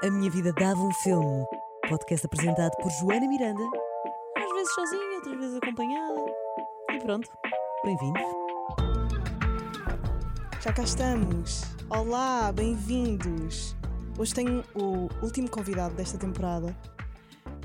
A Minha Vida Dava um Filme. Podcast apresentado por Joana Miranda. Às vezes sozinha, outras vezes acompanhada. E pronto, bem-vindos. Já cá estamos. Olá, bem-vindos. Hoje tenho o último convidado desta temporada,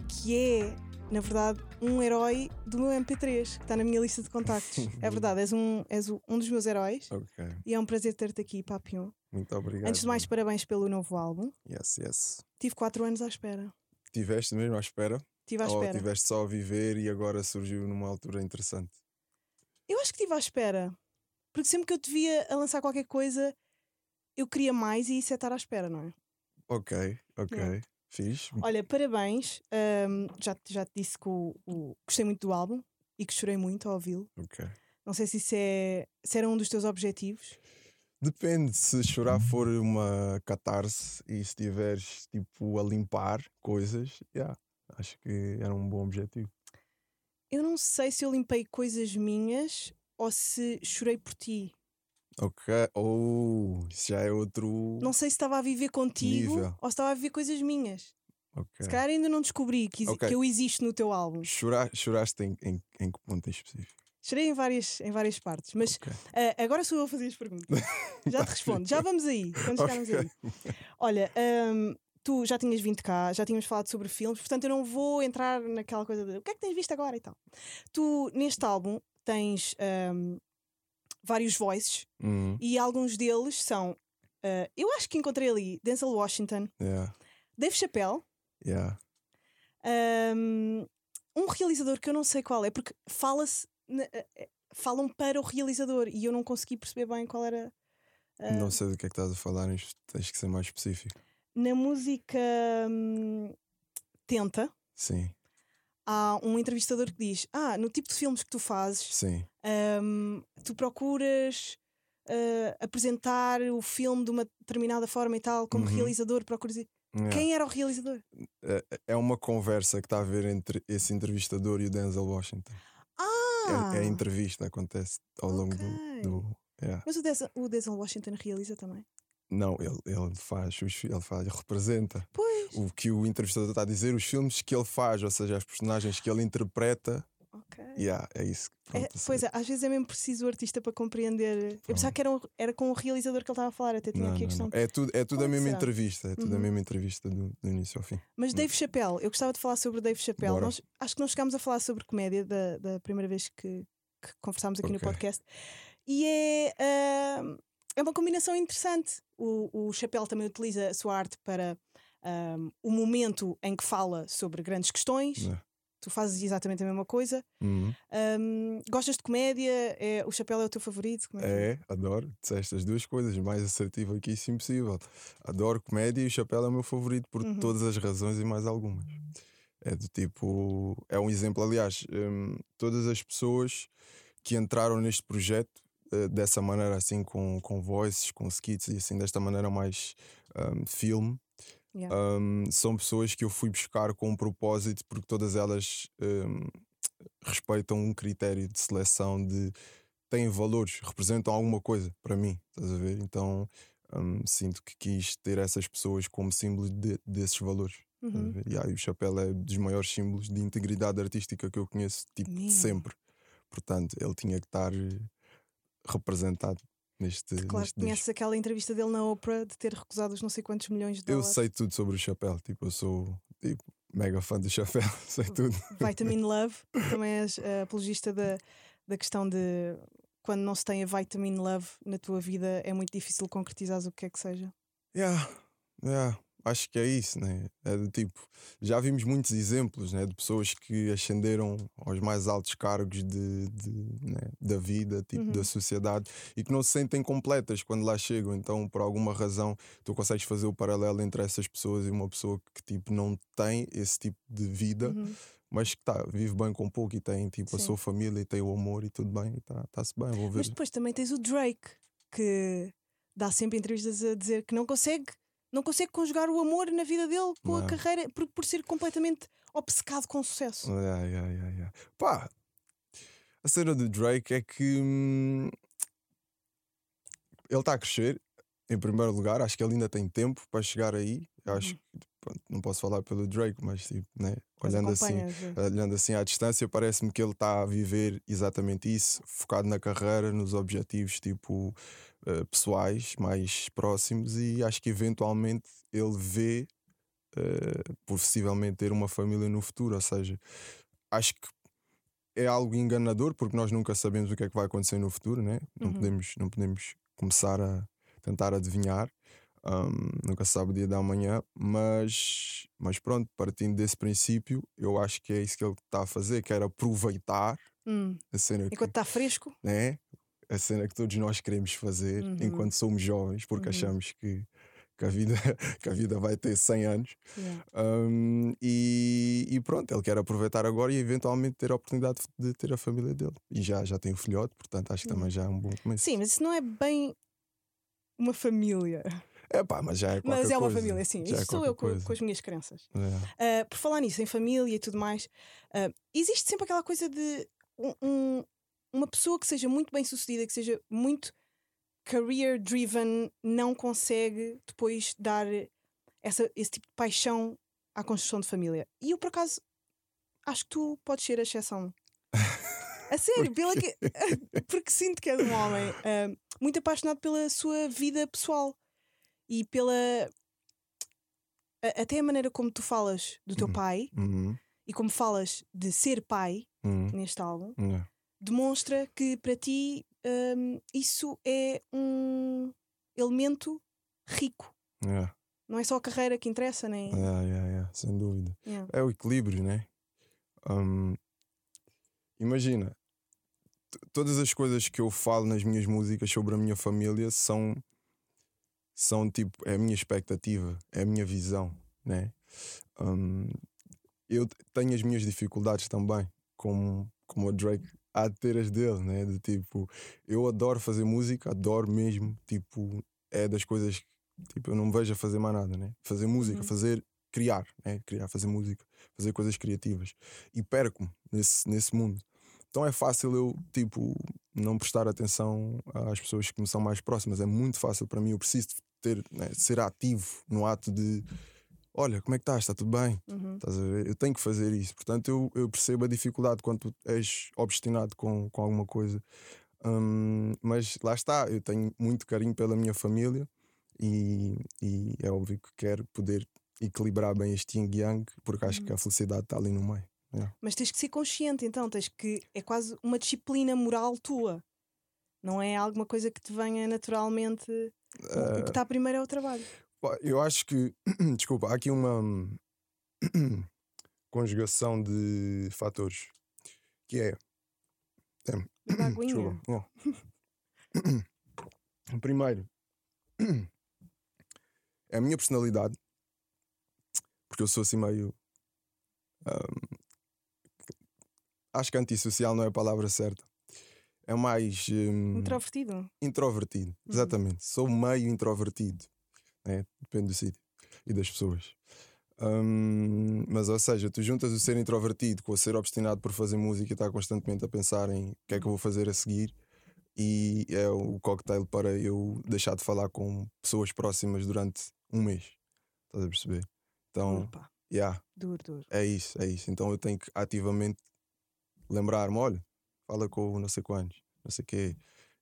que é, na verdade, um herói do meu MP3, que está na minha lista de contactos. é verdade, és um, és um dos meus heróis Ok, e é um prazer ter-te aqui, Papion. Muito obrigado. Antes de mais, parabéns pelo novo álbum. Yes, yes. Tive quatro anos à espera. Tiveste mesmo à espera? Estive à Ou espera. tiveste só a viver e agora surgiu numa altura interessante? Eu acho que estive à espera. Porque sempre que eu te via a lançar qualquer coisa, eu queria mais e isso é estar à espera, não é? Ok, ok. Yeah. Fiz. Olha, parabéns. Ahm, já, te- já te disse que o- o- gostei muito do álbum e que chorei muito ao ouvi-lo. Ok. Não sei se isso é, se era um dos teus objetivos. Depende se chorar for uma catarse e se estiveres tipo a limpar coisas, yeah, acho que era um bom objetivo. Eu não sei se eu limpei coisas minhas ou se chorei por ti. Ok. Oh, isso já é outro. Não sei se estava a viver contigo Nível. ou se estava a viver coisas minhas. Ok. Se calhar ainda não descobri que, exi- Ok. que eu existo no teu álbum. Chora- choraste em, em, em que ponto em específico? Chorei em várias, em várias partes, mas Ok. ah, agora sou eu a fazer as perguntas. Já te respondo, já vamos aí, quando chegarmos Ok. aí. Olha, hum, tu já tinhas vindo cá, já tínhamos falado sobre filmes, portanto eu não vou entrar naquela coisa de o que é que tens visto agora e tal. Tu, neste álbum, tens hum, vários voices Hum, e alguns deles são. ah, eu acho que encontrei ali Denzel Washington, yeah, Dave Chappelle, yeah. hum, um realizador que eu não sei qual é, porque fala-se. Eh, eh, Falam para o realizador e eu não consegui perceber bem qual era. ah, Não sei do que é que estás a falar, tens que ser mais específico. na música hum, Tenta, Sim, há um entrevistador que diz: Ah, no tipo de filmes que tu fazes, sim. hum, tu procuras ah, apresentar o filme de uma determinada forma e tal, como Uhum. realizador, procuras. Yeah. Quem era o realizador? É- É uma conversa que está a haver entre esse entrevistador e o Denzel Washington. Ah! É, é a entrevista, acontece ao longo do. ok. do- yeah. Mas o Denzel, o Denzel Washington realiza também. Não, ele, ele faz ele faz, ele representa. Pois. O que o entrevistador está a dizer, os filmes que ele faz, ou seja, as personagens que ele interpreta, Ok. yeah, é isso. É, Pronto, pois é, às vezes é mesmo preciso o artista para compreender. Eu pensava que era, um- era com o realizador que ele estava a falar, até tinha Não, aqui a não, questão. não. É tudo, é tudo a mesma será? entrevista, é tudo a Uhum. mesma entrevista do, do início ao fim. Mas Dave Chappelle, eu gostava de falar sobre o Dave Chappelle. Nós, acho que não chegámos a falar sobre comédia da, da primeira vez que, que conversámos aqui no Ok. podcast. E é, ah, é uma combinação interessante. O, o Chappelle também utiliza a sua arte para ah, o momento em que fala sobre grandes questões. Tu fazes exatamente a mesma coisa. Uhum. Ah, gostas de comédia? É, o Chappelle é o teu favorito? É é? É, adoro. Disseste as duas coisas, mais assertivo aqui, isso impossível. Adoro comédia e o Chapéu é o meu favorito por Uhum. todas as razões e mais algumas. É do tipo. É um exemplo, aliás, hum, todas as pessoas que entraram neste projeto eh, dessa maneira, assim, com, com voices, com skits e assim, desta maneira mais hum, filme, Yeah. hum, são pessoas que eu fui buscar com um propósito, porque todas elas hum, respeitam um critério de seleção de têm valores, representam alguma coisa para mim, estás a ver? Então hum, sinto que quis ter essas pessoas como símbolos de- desses valores. Uhum. ver? E aí o chapéu é dos maiores símbolos de integridade artística que eu conheço, tipo, Mesmo? sempre. Portanto, ele tinha que estar eh, representado neste, Claro, neste conheces aquela entrevista dele na Oprah de ter recusado os não sei quantos milhões de Eu dólares. sei tudo sobre o chapéu, tipo, eu sou tipo, mega fã do chapéu, sei tudo. Vitamin Love, também és eh, apologista da, da questão de quando não se tem a Vitamin Love na tua vida é muito difícil concretizar o que é que seja. Yeah, yeah, acho que é isso, né? É do tipo, já vimos muitos exemplos né, de pessoas que ascenderam aos mais altos cargos de, de, né, da vida, tipo, Uhum. da sociedade e que não se sentem completas quando lá chegam. Então, por alguma razão, tu consegues fazer o paralelo entre essas pessoas e uma pessoa que tipo, não tem esse tipo de vida, Uhum. mas que tá, vive bem com pouco e tem tipo, a sua família e tem o amor e tudo bem, está-se bem. Vou ver. Mas depois também tens o Drake, que dá sempre entrevistas a dizer que não consegue, não consegue conjugar o amor na vida dele com a Não. carreira por, por ser completamente obcecado com sucesso. Yeah, yeah, yeah, yeah. Pá, a cena do Drake é que hum, ele está a crescer, em primeiro lugar, acho que ele ainda tem tempo para chegar aí. Acho Uhum. que pronto, não posso falar pelo Drake, mas tipo, né? Olhando assim, é. olhando assim à distância, parece-me que ele está a viver exatamente isso, focado na carreira, nos objetivos tipo eh, pessoais mais próximos e acho que eventualmente ele vê eh, possivelmente ter uma família no futuro, ou seja, acho que é algo enganador porque nós nunca sabemos o que é que vai acontecer no futuro, né? Não Uhum. podemos não podemos começar a tentar adivinhar. Um, nunca se sabe o dia da manhã, mas, mas pronto, partindo desse princípio, eu acho que é isso que ele está a fazer, que era aproveitar Hum. a cena Enquanto está fresco, né? A cena que todos nós queremos fazer Uhum. enquanto somos jovens, porque Uhum. achamos que, que, a vida, que a vida vai ter 100 anos. yeah. Um, e, e pronto, ele quer aproveitar agora e eventualmente ter a oportunidade de ter a família dele. E já, já tem o filhote, portanto acho que também já é um bom começo. sim, mas isso não é bem uma família. É pá, mas já é Mas é uma coisa. família, sim. Já é Isto sou eu com, com as minhas crenças. É. Uh, por falar nisso, em família e tudo mais, uh, existe sempre aquela coisa de um- um- uma pessoa que seja muito bem sucedida, que seja muito career driven, não consegue depois dar essa, esse tipo de paixão à construção de família. E eu, por acaso, acho que tu podes ser a exceção. A sério, pela que, porque sinto que és um homem uh, muito apaixonado pela sua vida pessoal e pela. a- Até a maneira como tu falas do teu Uhum. pai Uhum, e como falas de ser pai uhum, neste álbum, é. Demonstra que para ti hum, isso é um elemento rico. É, Não é só a carreira que interessa, nem. é, é, é, sem dúvida. Yeah. É o equilíbrio, né? Hum, imagina, todas as coisas que eu falo nas minhas músicas sobre a minha família são, são tipo, é a minha expectativa, é a minha visão, né? Hum, eu tenho as minhas dificuldades também, como, como o Drake há de ter as dele, né? De tipo, eu adoro fazer música, adoro mesmo, tipo, é das coisas que tipo, eu não me vejo a fazer mais nada, né? Fazer música, Uhum. fazer, criar, né? Criar, fazer música, fazer coisas criativas. E perco-me nesse, nesse mundo. Então é fácil eu, tipo, não prestar atenção às pessoas que me são mais próximas. É muito fácil para mim. Eu preciso ter, né, ser ativo no ato de olha, como é que estás? Está tudo bem? Uhum. Estás a ver? Eu tenho que fazer isso. Portanto, eu, eu percebo a dificuldade quando tu és obstinado com, com alguma coisa. Hum, mas lá está, eu tenho muito carinho pela minha família e, e é óbvio que quero poder equilibrar bem este yin yang, porque acho que a felicidade está ali no meio. Mas tens que ser consciente, então, tens que. É quase uma disciplina moral tua. Não é alguma coisa que te venha naturalmente. O- O que está primeiro é o trabalho. Eu acho que, desculpa, há aqui uma conjugação de fatores que é. Aguinha. Desculpa. Não. Primeiro, é a minha personalidade, porque eu sou assim meio. ahm, acho que antissocial não é a palavra certa. É mais. hum, Introvertido. introvertido, exatamente. Sou meio introvertido, né? depende do sítio e das pessoas. Hum, mas, ou seja, tu juntas o ser introvertido com o ser obstinado por fazer música e estar constantemente a pensar em o que é que eu vou fazer a seguir, e é o cocktail para eu deixar de falar com pessoas próximas durante um mês. Estás a perceber? Então, Opa, yeah, duro, duro. é isso, é isso. Então eu tenho que ativamente lembrar-me: olha, fala com não sei quantos, não sei quê.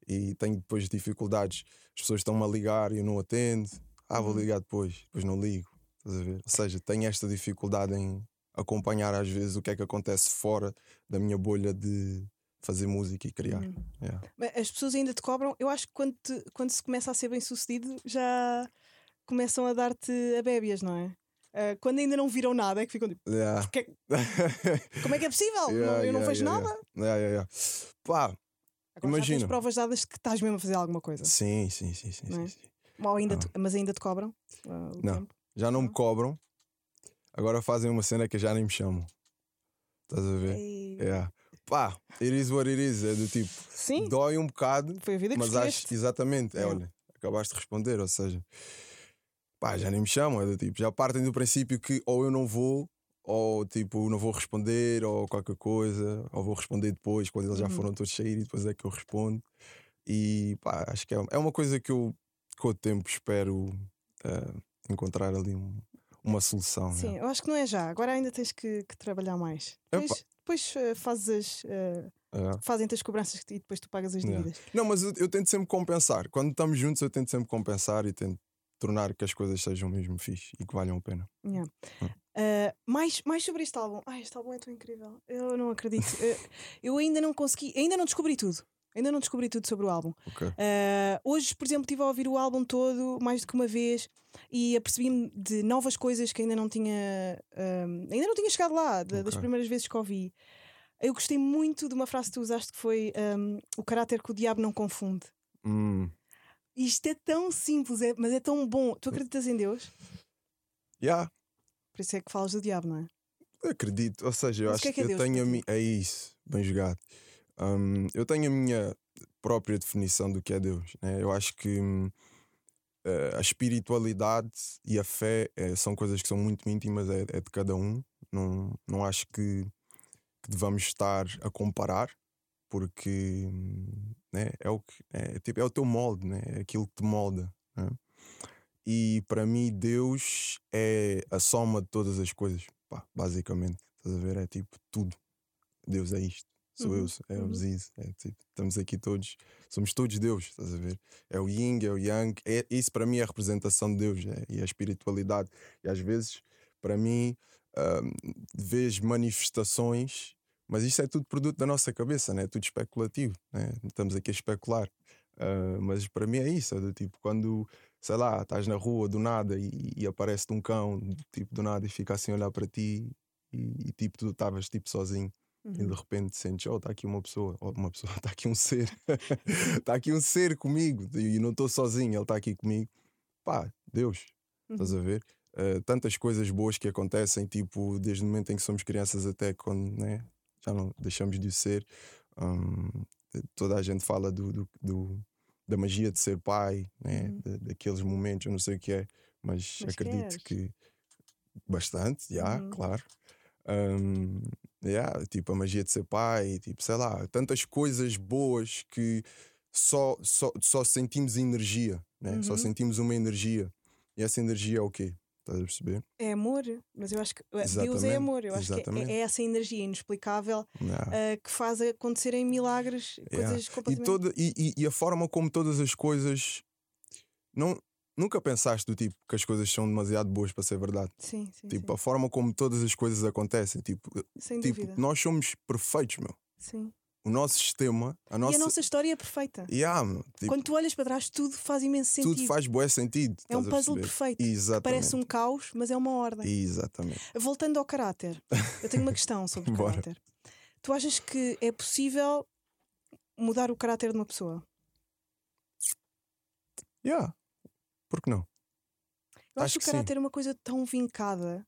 E tenho depois dificuldades. As pessoas estão-me a ligar e eu não atendo. Ah, vou Uhum. ligar depois, depois não ligo. Estás a ver? Ou seja, tenho esta dificuldade em acompanhar às vezes o que é que acontece fora da minha bolha de fazer música e criar. Hum. Yeah. As pessoas ainda te cobram. Eu acho que quando, te- quando se começa a ser bem sucedido, já começam a dar-te a bébias, não é? Ah, quando ainda não viram nada, é que ficam tipo, Yeah. "Que- como é que é possível? Yeah, Não- eu não vejo nada. Pá, Agora já tens provas dadas que estás mesmo a fazer alguma coisa. sim, sim, sim, sim, Não sim, é? sim. Ou ainda Ah. te- mas ainda te cobram o Não. tempo. Já não me cobram, agora fazem uma cena que já nem me chamam. Estás a ver? Ei. Yeah. Pá, it is what it is. É do tipo, Sim, dói um bocado, foi a vida que mas acho exatamente. É, Yeah. olha, acabaste de responder, ou seja, pá, já nem me chamam. É do tipo, já partem do princípio que ou eu não vou, ou tipo, não vou responder, ou qualquer coisa, ou vou responder depois, quando eles já Uhum. foram todos sair e depois é que eu respondo. E pá, acho que é, é uma coisa que eu com o tempo espero uh, encontrar ali um, uma solução. Sim, né? eu acho que não é já. Agora ainda tens que, que trabalhar mais. Depois, depois uh, fazes as. uh, É. fazem-te as cobranças e depois tu pagas as Yeah. dívidas. Não, mas eu, eu tento sempre compensar. Quando estamos juntos, eu tento sempre compensar e tento tornar que as coisas sejam mesmo fixe e que valham a pena. Yeah. Hum. Uh, mais, mais sobre este álbum. Ai, este álbum é tão incrível. Eu não acredito. Eu ainda não consegui, ainda não descobri tudo. Ainda não descobri tudo sobre o álbum. Ok. Uh, hoje, por exemplo, estive a ouvir o álbum todo mais do que uma vez e apercebi-me de novas coisas que ainda não tinha um, ainda não tinha chegado lá, da- das Ok. primeiras vezes que ouvi. Eu gostei muito de uma frase que tu usaste que foi um, o caráter que o diabo não confunde. Hum. Isto é tão simples, é- mas é tão bom. Tu acreditas em Deus? Yeah, Por isso é que falas do diabo, não é? acredito. Ou seja, eu Mas o acho que é que é eu tenho a minha. É isso, bem jogado. Hum, eu tenho a minha própria definição do que é Deus. né? Eu acho que hum, eh, a espiritualidade e a fé eh, são coisas que são muito íntimas, é, é de cada um. Não, não acho que, que devamos estar a comparar, porque hum, né, é, o que, é, tipo, é o teu molde, né? é aquilo que te molda. né? E para mim, Deus é a soma de todas as coisas, pá, basicamente. Estás a ver? É tipo tudo. Deus é isto. Sou Uhum, eu, é o Ziz. É, tipo, estamos aqui todos, somos todos Deus, estás a ver? É o Yin, é o Yang. É, isso para mim é a representação de Deus é, e a espiritualidade. E às vezes, para mim, hum, vês manifestações, mas isto é tudo produto da nossa cabeça, né? é tudo especulativo. Né? Estamos aqui a especular. Ah, mas para mim é isso, é do tipo, quando, sei lá, estás na rua do nada e, e aparece-te um cão, tipo, do nada e fica assim a olhar para ti e, e, tipo, tu estavas tipo sozinho e de Uhum. repente sentes, oh, está aqui uma pessoa, oh, uma pessoa, está aqui um ser, está aqui um ser comigo e não estou sozinho, ele está aqui comigo. Pá, Deus, estás Uhum. a ver? Uh, tantas coisas boas que acontecem, tipo, desde o momento em que somos crianças até quando né, já não deixamos de ser. Um, toda a gente fala do, do- do- da magia de ser pai, né, Uhum. da- daqueles momentos, eu não sei o que é, mas, Mas acredito queres? que bastante, já, Uhum. claro. Um, yeah, tipo a magia de ser pai, tipo, sei lá, tantas coisas boas que só, só, só sentimos energia, né? só Uhum. sentimos uma energia. E essa energia é o quê? Estás a perceber? É amor, mas eu acho que uh, Deus é Exatamente, amor. Eu acho que é- exatamente. é, essa energia inexplicável uh, que faz acontecerem milagres, Yeah. coisas E, completamente. toda, e, e- e a forma como todas as coisas. Não, nunca pensaste do tipo que as coisas são demasiado boas para ser verdade. Sim, sim, Tipo, a forma como todas as coisas acontecem. Tipo, sim. sem tipo dúvida. nós somos perfeitos, meu. Sim. O nosso sistema, a nossa. E a nossa história é perfeita. Yeah, meu, tipo, Quando tu olhas para trás, tudo faz imenso sentido. tudo faz bué sentido. é um puzzle perfeito. Exatamente. Parece um caos, mas é uma ordem. Exatamente. Voltando ao caráter, eu tenho uma questão sobre o caráter. Tu achas que é possível mudar o caráter de uma pessoa? Yeah. Por que não? Eu acho, Acho que o caráter é uma coisa tão vincada.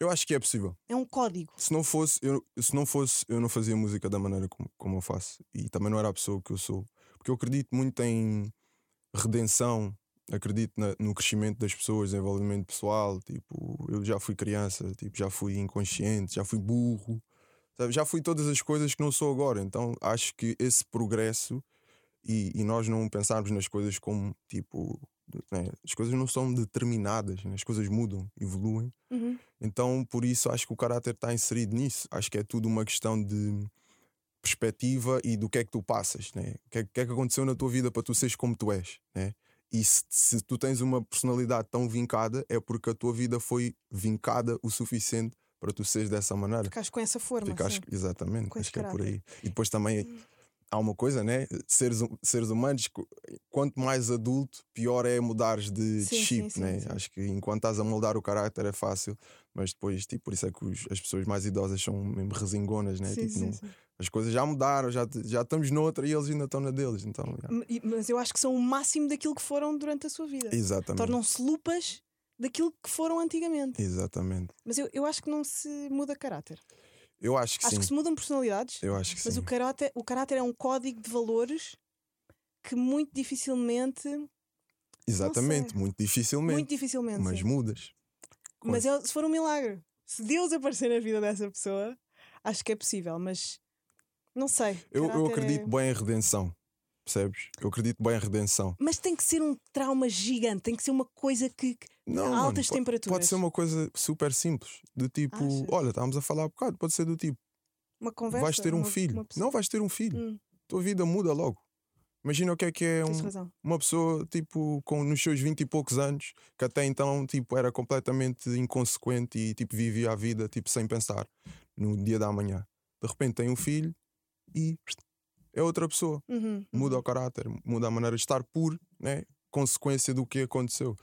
Eu acho que é possível. É um código. Se não fosse, eu, se não fosse, eu não fazia música da maneira como, como eu faço. E também não era a pessoa que eu sou. Porque eu acredito muito em redenção, acredito na- no crescimento das pessoas, desenvolvimento pessoal. Tipo, eu já fui criança, tipo, já fui inconsciente, já fui burro, sabe? já fui todas as coisas que não sou agora. Então acho que esse progresso e, e nós não pensarmos nas coisas como tipo. né, As coisas não são determinadas, né? as coisas mudam, evoluem. Uhum. Então, por isso, acho que o caráter está inserido nisso. Acho que é tudo uma questão de perspectiva e do que é que tu passas, né? O que é, que é que aconteceu na tua vida para tu seres como tu és, né? E se, se tu tens uma personalidade tão vincada, é porque a tua vida foi vincada o suficiente para tu seres dessa maneira. Ficaste com essa forma. Ficaste- sim. exatamente, Com acho que é por caráter. aí. E depois também há uma coisa, né? Seres, hum- seres humanos, qu- quanto mais adulto, pior é mudares de, Sim, chip, sim, né? sim. Acho que enquanto estás a moldar o caráter é fácil, mas depois, tipo, por isso é que os- as pessoas mais idosas são mesmo resingonas, né? Tipo, não- as coisas já mudaram, já, já estamos noutra e eles ainda estão na deles. Então, Mas eu acho que são o máximo daquilo que foram durante a sua vida. exatamente. Tornam-se lupas daquilo que foram antigamente. Exatamente. Mas eu, eu acho que não se muda caráter. Eu acho que acho sim. que se mudam personalidades, Eu acho que mas sim. o caráter, o caráter é um código de valores que muito dificilmente. Exatamente, muito dificilmente. Muito dificilmente. mas sim. mudas. Mas é- se for um milagre, se Deus aparecer na vida dessa pessoa, acho que é possível, mas não sei. Eu, eu acredito é- bem em redenção. Percebes? Eu acredito bem em redenção. Mas tem que ser um trauma gigante, tem que ser uma coisa que. Não, a mano, altas po- temperaturas. Pode ser uma coisa super simples. Do tipo, Achas? olha, estávamos a falar há bocado, pode ser do tipo, Uma conversa. vais ter um uma- filho. uma Não vais ter um filho. Hum, Tua vida muda logo. Imagina o que é que é um- uma pessoa, tipo, com, nos seus 20 e poucos anos, que até então, tipo, era completamente inconsequente e, tipo, vivia a vida, tipo, sem pensar no dia da manhã. De repente tem um filho e é outra pessoa. Uhum, Muda uhum. o caráter, muda a maneira de estar por, né, consequência do que aconteceu.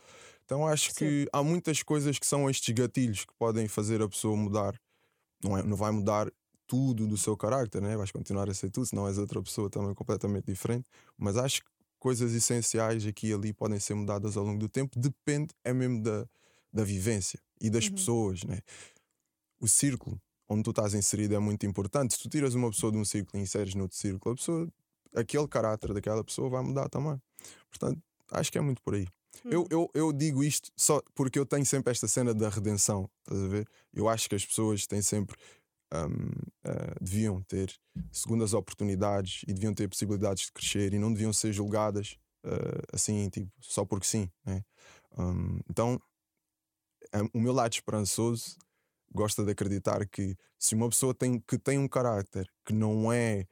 Então acho que há muitas coisas que são estes gatilhos que podem fazer a pessoa mudar. Não, é, não vai mudar tudo do seu carácter, né? vais continuar a ser tu, senão és outra pessoa também completamente diferente. Mas acho que coisas essenciais aqui e ali podem ser mudadas ao longo do tempo, depende é mesmo da, da vivência e das Uhum. pessoas. Né? O círculo onde tu estás inserido é muito importante. Se tu tiras uma pessoa de um círculo e inseres noutro círculo, a pessoa, aquele caráter daquela pessoa vai mudar também. Portanto, acho que é muito por aí. Eu, Hum. eu, eu digo isto só porque eu tenho sempre esta cena da redenção, estás a ver? Eu acho que as pessoas têm sempre. hum, ah, deviam ter segundas oportunidades e deviam ter possibilidades de crescer e não deviam ser julgadas ah, assim, tipo, só porque sim. Né? Hum, então, é- o meu lado esperançoso gosta de acreditar que se uma pessoa tem, que tem um caráter que não é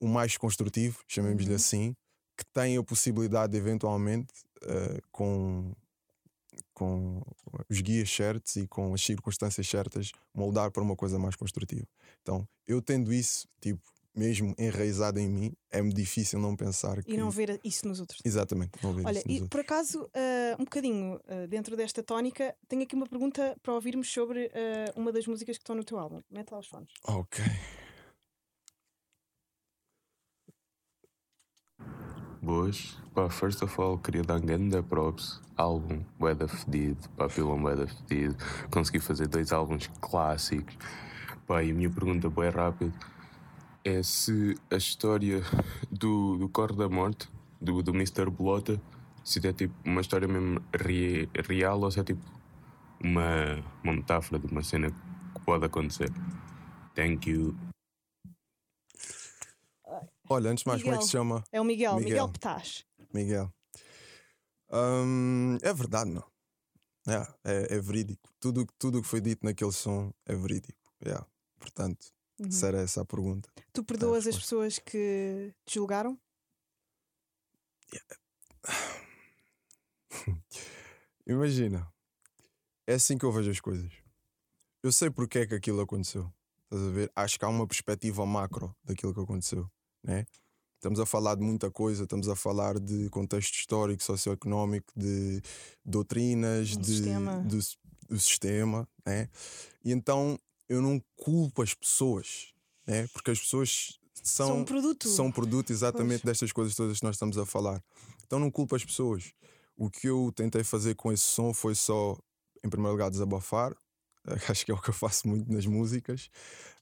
o mais construtivo, chamemos-lhe Uhum. assim, que tem a possibilidade de eventualmente eh, com, com os guias certos e com as circunstâncias certas moldar para uma coisa mais construtiva. Então, eu tendo isso, tipo, mesmo enraizado em mim, é-me difícil não pensar que. E não ver isso nos outros. Exatamente, não ver Olha, isso nos e outros. por acaso, ah, um bocadinho ah, dentro desta tónica, tenho aqui uma pergunta para ouvirmos sobre ah, uma das músicas que estão no teu álbum. Mete lá os fones. Ok. Boas. Pá, first of all, queria dar grande props. Álbum, Weather Fedido, pá, pilão Weather Fedido. Consegui fazer dois álbuns clássicos. Pá, e a minha pergunta, bem rápido, é se a história do, do Corre da Morte, do, do Mr. Bolota, se é tipo uma história mesmo re- real ou se é tipo uma, uma metáfora de uma cena que pode acontecer. Thank you. Olha, antes de mais, como é que se Miguel. chama? É o Miguel, Miguel, Miguel. Petaz. Miguel. Hum, é verdade, não. É, é, é verídico. Tudo tudo o que foi dito naquele som é verídico. Yeah. Portanto, Uhum. se era essa a pergunta. Tu perdoas as pessoas que te julgaram? Imagina, é assim que eu vejo as coisas. Eu sei porque é que aquilo aconteceu. Estás a ver? Acho que há uma perspectiva macro daquilo que aconteceu. Né? Estamos a falar de muita coisa, estamos a falar de contexto histórico, socioeconómico, de doutrinas, Um de, sistema. do, do sistema. Né? E então eu não culpo as pessoas, né? porque as pessoas São, são, um produto. são produto exatamente Pois. destas coisas todas que nós estamos a falar. Então não culpo as pessoas. O que eu tentei fazer com esse som foi só, em primeiro lugar, desabafar. Acho que é o que eu faço muito nas músicas.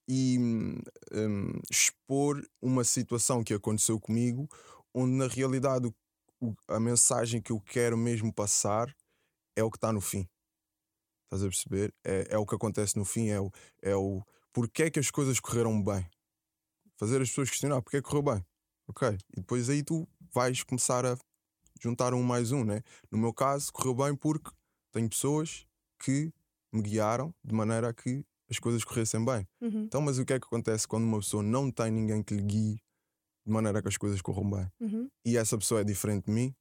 E hum, expor uma situação que aconteceu comigo, onde na realidade o- o- a mensagem que eu quero mesmo passar é o que está no fim. Estás a perceber? É, é o que acontece no fim, é o, é o porquê é que as coisas correram bem. Fazer as pessoas questionar é que correu bem. Ok? E depois aí tu vais começar a juntar um mais um, né? No meu caso, correu bem porque tenho pessoas que me guiaram de maneira a que as coisas corressem bem. Uhum, Então, mas o que é que acontece quando uma pessoa não tem ninguém que lhe guie de maneira a que as coisas corram bem? uhum. E essa pessoa é diferente de mim?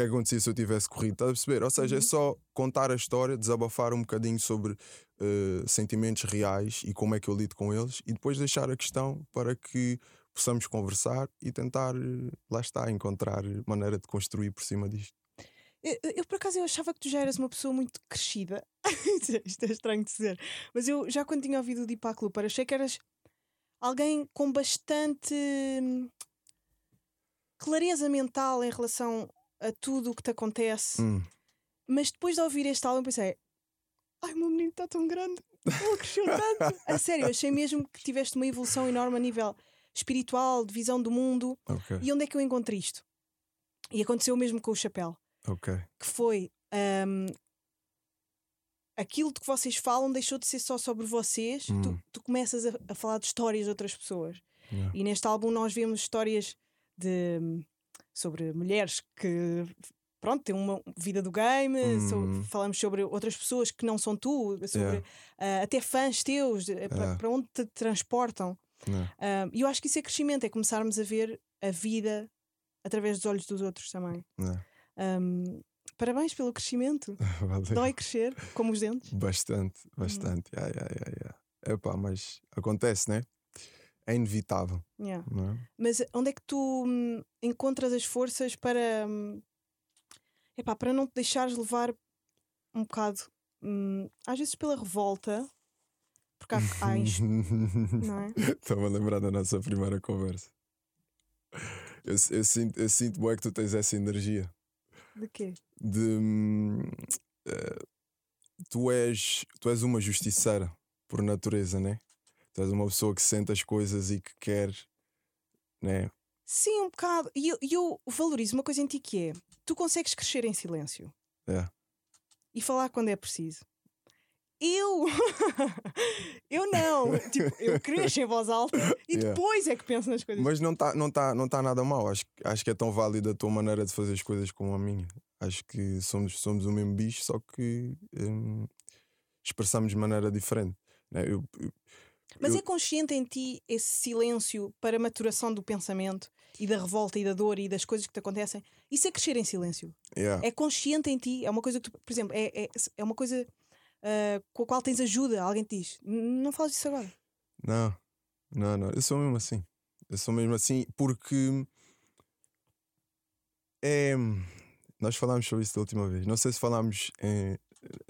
Que é acontecia se eu tivesse corrido? Estás a perceber? Ou seja, é Uhum. só contar a história, desabafar um bocadinho sobre eh, sentimentos reais e como é que eu lido com eles e depois deixar a questão para que possamos conversar e tentar, eh, lá está, encontrar maneira de construir por cima disto. Eu, eu, por acaso eu achava que tu já eras uma pessoa muito crescida. Isto é estranho de dizer. Mas eu já quando tinha ouvido o Deepak Looper achei que eras alguém com bastante hum, clareza mental em relação a tudo o que te acontece. Hum, Mas depois de ouvir este álbum pensei Ai, o meu menino está tão grande Ele cresceu tanto A sério, eu achei mesmo que tiveste uma evolução enorme a nível espiritual, de visão do mundo ok, E onde é que eu encontrei isto? E aconteceu o mesmo com o chapéu ok. que foi hum, aquilo de que vocês falam deixou de ser só sobre vocês, tu, Hum. tu começas a, a falar de histórias de outras pessoas. Yeah. E neste álbum nós vemos histórias de sobre mulheres que pronto, têm uma vida do game, Hum. falamos sobre outras pessoas que não são tu, sobre Yeah. ah, até fãs teus, Yeah. para onde te transportam. né? Ah, E eu acho que isso é crescimento, é começarmos a ver a vida através dos olhos dos outros também. Ahm, parabéns pelo crescimento. Dói crescer, como os dentes. Bastante, Uhum. bastante. Yeah, yeah, yeah, yeah. Epá, mas acontece, né? É inevitável, Yeah. é? Mas onde é que tu hum, encontras as forças para, hum, epá, para não te deixares levar um bocado, hum, às vezes pela revolta, porque há, há ins- não é? Estava a lembrar da nossa primeira conversa. Eu, eu sinto, eu sinto bué que tu tens essa energia De quê? de eh, tu és tu és uma justiceira por natureza, né? Tu és uma pessoa que sente as coisas e que quer, né? Sim, um bocado. E eu, eu valorizo uma coisa em ti que é: tu consegues crescer em silêncio É. e falar quando é preciso. Eu, eu não. Tipo, eu cresço em voz alta e Yeah. depois é que penso nas coisas. Mas não está não tá, não tá nada mal. Acho, acho que é tão válida a tua maneira de fazer as coisas como a minha. Acho que somos, somos o mesmo bicho, só que hum, expressamos de maneira diferente. né? Eu, eu- Mas eu- é consciente em ti esse silêncio para a maturação do pensamento e da revolta e da dor e das coisas que te acontecem? Isso é crescer em silêncio. yeah. É consciente em ti, é uma coisa que tu, por exemplo, é, é, é uma coisa ah, com a qual tens ajuda. Alguém te diz: "N- não falas disso agora. Não, não, não. Eu sou mesmo assim. Eu sou mesmo assim porque é. Nós falámos sobre isso da última vez. Não sei se falámos em,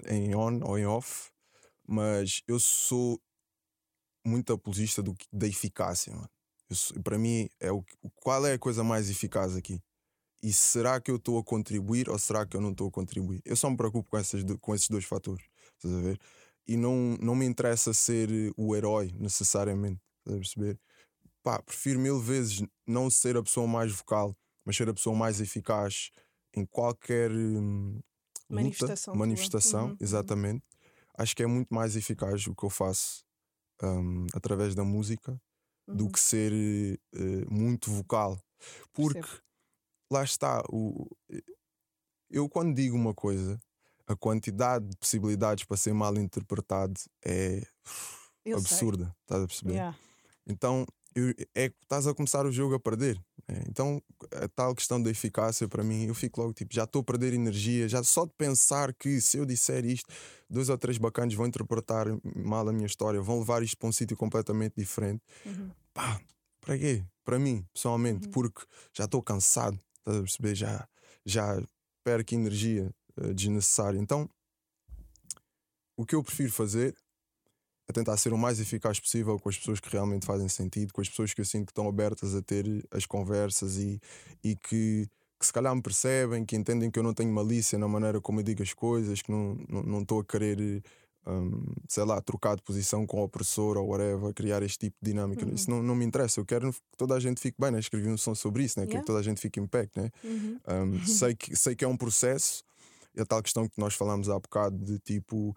em on ou em off, mas eu sou muito apologista do, da eficácia, mano. Eu sou- Para mim, é o, qual é a coisa mais eficaz aqui? E será que eu estou a contribuir ou será que eu não estou a contribuir? Eu só me preocupo com, essas, com esses dois fatores. Estás a ver? E não, não me interessa ser o herói necessariamente. Estás a perceber? Pá, prefiro mil vezes não ser a pessoa mais vocal, mas ser a pessoa mais eficaz em qualquer hum, luta, Manifestação tua. manifestação, Uhum, uhum. exatamente. Acho que é muito mais eficaz o que eu faço hum, através da música do Uhum. que ser eh, muito vocal. Porque Percebo. lá está, o, eu quando digo uma coisa, a quantidade de possibilidades para ser mal interpretado é Eu sei. absurda, estás a perceber? Yeah. Então é que estás a começar o jogo a perder. né? Então a tal questão da eficácia para mim, eu fico logo tipo, já estou a perder energia, já só de pensar que se eu disser isto, dois ou três bacanas vão interpretar mal a minha história, vão levar isto para um sítio completamente diferente. Uhum. Pá, para quê? Para mim, pessoalmente, Uhum. porque já estou cansado, estás a perceber? Já, já perco energia eh, desnecessária. Então, o que eu prefiro fazer é tentar ser o mais eficaz possível com as pessoas que realmente fazem sentido, com as pessoas que eu sinto que estão abertas a ter as conversas e, e que, que se calhar me percebem, que entendem que eu não tenho malícia na maneira como eu digo as coisas, que não estou não, não a querer, hum, sei lá, trocar de posição com o opressor ou whatever, criar este tipo de dinâmica. Uhum. Isso não, não me interessa. Eu quero que toda a gente fique bem, né? escrevi um som sobre isso, né? quero Yeah. que toda a gente fique em pé. Né? Uhum. Um, sei, que, sei que é um processo, e a tal questão que nós falamos há bocado de tipo.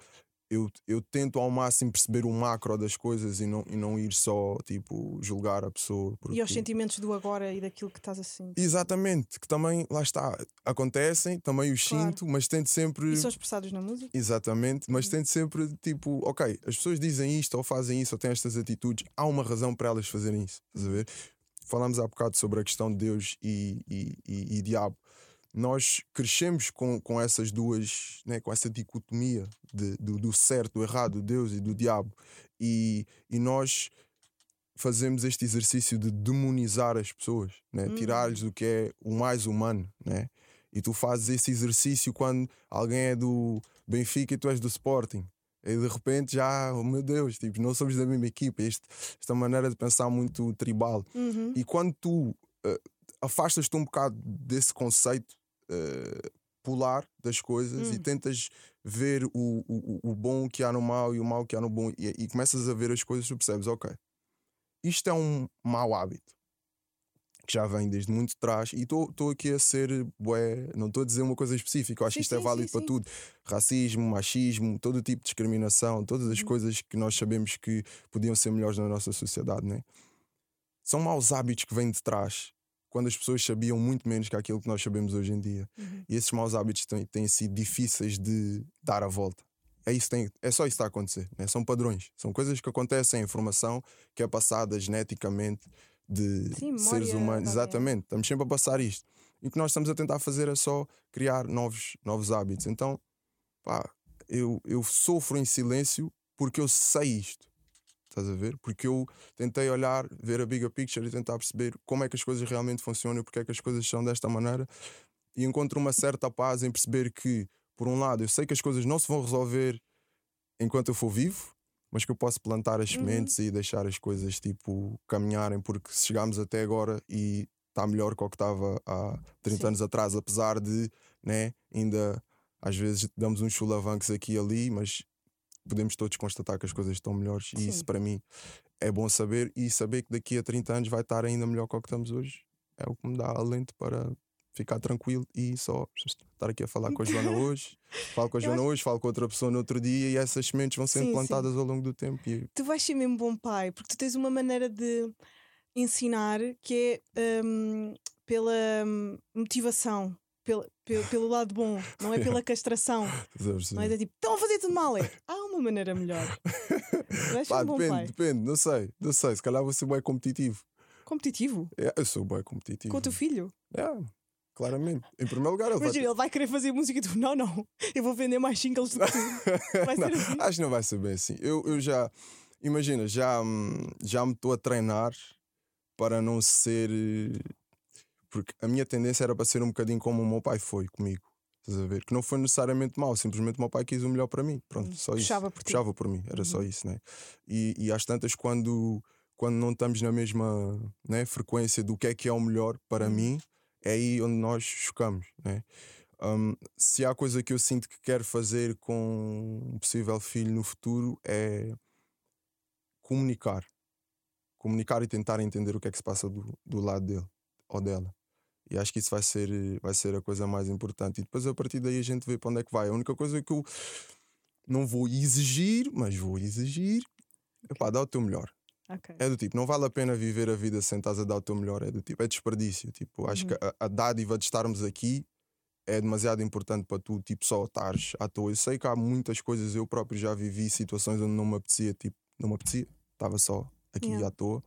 Eu, eu tento ao máximo perceber o macro das coisas e não, e não ir só tipo julgar a pessoa. E aos porque- sentimentos do agora e daquilo que estás assim. Exatamente, que também, lá está, acontecem, também os Claro. sinto, mas tento sempre. E são expressados na música? Exatamente, mas Uhum. tento sempre tipo, ok, as pessoas dizem isto ou fazem isso ou têm estas atitudes, há uma razão para elas fazerem isso, estás a ver? Falámos há bocado sobre a questão de Deus e, e, e- e diabo. Nós crescemos com, com essas duas, né, com essa dicotomia de, do, do certo, do errado, do Deus e do diabo, e, e nós fazemos este exercício de demonizar as pessoas, né? Hum. tirar-lhes o que é o mais humano. Né? E tu fazes esse exercício quando alguém é do Benfica e tu és do Sporting. E de repente já, oh meu Deus, tipo, não somos da mesma equipa. Este, esta maneira de pensar muito tribal. Uhum. E quando tu eh, afastas-te um bocado desse conceito eh, polar das coisas e Hum. tentas ver o, o, o- bom que há no mal e o mal que há no bom, e, e começas a ver as coisas, tu percebes, ok, isto é um mau hábito que já vem desde muito trás e estou aqui a ser bué, não estou a dizer uma coisa específica, eu acho Sim, que isto é sim, válido sim, para tudo. Racismo, machismo, todo tipo de discriminação, todas as Uhum. coisas que nós sabemos que podiam ser melhores na nossa sociedade, né? São maus hábitos que vêm de trás quando as pessoas sabiam muito menos que aquilo que nós sabemos hoje em dia. Uhum. E esses maus hábitos têm, têm sido difíceis de dar a volta. É, isso tem, é só isso que está a acontecer. Né? São padrões. São coisas que acontecem, informação que é passada geneticamente de Sim, seres humanos. da Exatamente. Estamos sempre a passar isto. E o que nós estamos a tentar fazer é só criar novos, novos hábitos. Então, pá, eu, eu sofro em silêncio porque eu sei isto. Estás a ver? Porque eu tentei olhar, ver a bigger picture e tentar perceber como é que as coisas realmente funcionam e porque é que as coisas são desta maneira. E encontro uma certa paz em perceber que, por um lado, eu sei que as coisas não se vão resolver enquanto eu for vivo, mas que eu posso plantar as Uhum. sementes e deixar as coisas tipo caminharem, porque se chegarmos até agora e está melhor que o que estava há 30 Sim. anos atrás, apesar de né, ainda às vezes damos uns chulavancos aqui e ali, mas podemos todos constatar que as coisas estão melhores e Sim. isso para mim é bom saber e saber que daqui a 30 anos vai estar ainda melhor que o que estamos hoje é o que me dá alento para ficar tranquilo e só estar aqui a falar com a Joana hoje, falo com a Joana hoje, falo com outra pessoa no outro dia e essas sementes vão sendo Sim, sim. plantadas ao longo do tempo e Tu vais ser mesmo bom pai, porque tu tens uma maneira de ensinar que é hum, pela hum, motivação, pelo, pelo, lado bom, não é pela castração. Não é tipo, estão a fazer tudo mal. É, há uma maneira melhor. Pá, um depende, pai. depende, não sei, não sei, se calhar vou ser bem competitivo. Competitivo. É, eu sou bem competitivo. Com o teu filho. É, claramente. Em primeiro lugar, ele vai Imagina, ele vai querer fazer música e tu, não, não, eu vou vender mais singles do que tu. Vai Não, ser assim. Acho que não vai ser bem assim. Eu, eu já, imagina, já, hum, já me estou a treinar para não ser. Porque a minha tendência era para ser um bocadinho como o meu pai foi comigo. Estás a ver? Que não foi necessariamente mau, simplesmente o meu pai quis o melhor para mim. Pronto, Hum, só isso. puxava por ti. Puxava por mim, era só Uhum. isso, né? E, e às tantas, quando, quando não estamos na mesma né, frequência do que é que é o melhor para Uhum. mim, é aí onde nós chocamos, né? Um, se há coisa que eu sinto que quero fazer com um possível filho no futuro é comunicar. Comunicar e tentar entender o que é que se passa do, do lado dele ou dela. E acho que isso vai ser, eh, vai ser a coisa mais importante. E depois a partir daí a gente vê para onde é que vai. A única coisa que eu não vou exigir, mas vou exigir, é pá, dá o teu melhor. Ok. É do tipo, não vale a pena viver a vida sem estás a dar o teu melhor. É do tipo, é desperdício. Tipo, acho que a, a dádiva de estarmos aqui é demasiado importante para tu, tipo, só estares à toa. Eu sei que há muitas coisas, eu próprio já vivi situações onde não me apetecia, tipo, não me apetecia, estava só aqui Yeah. à toa.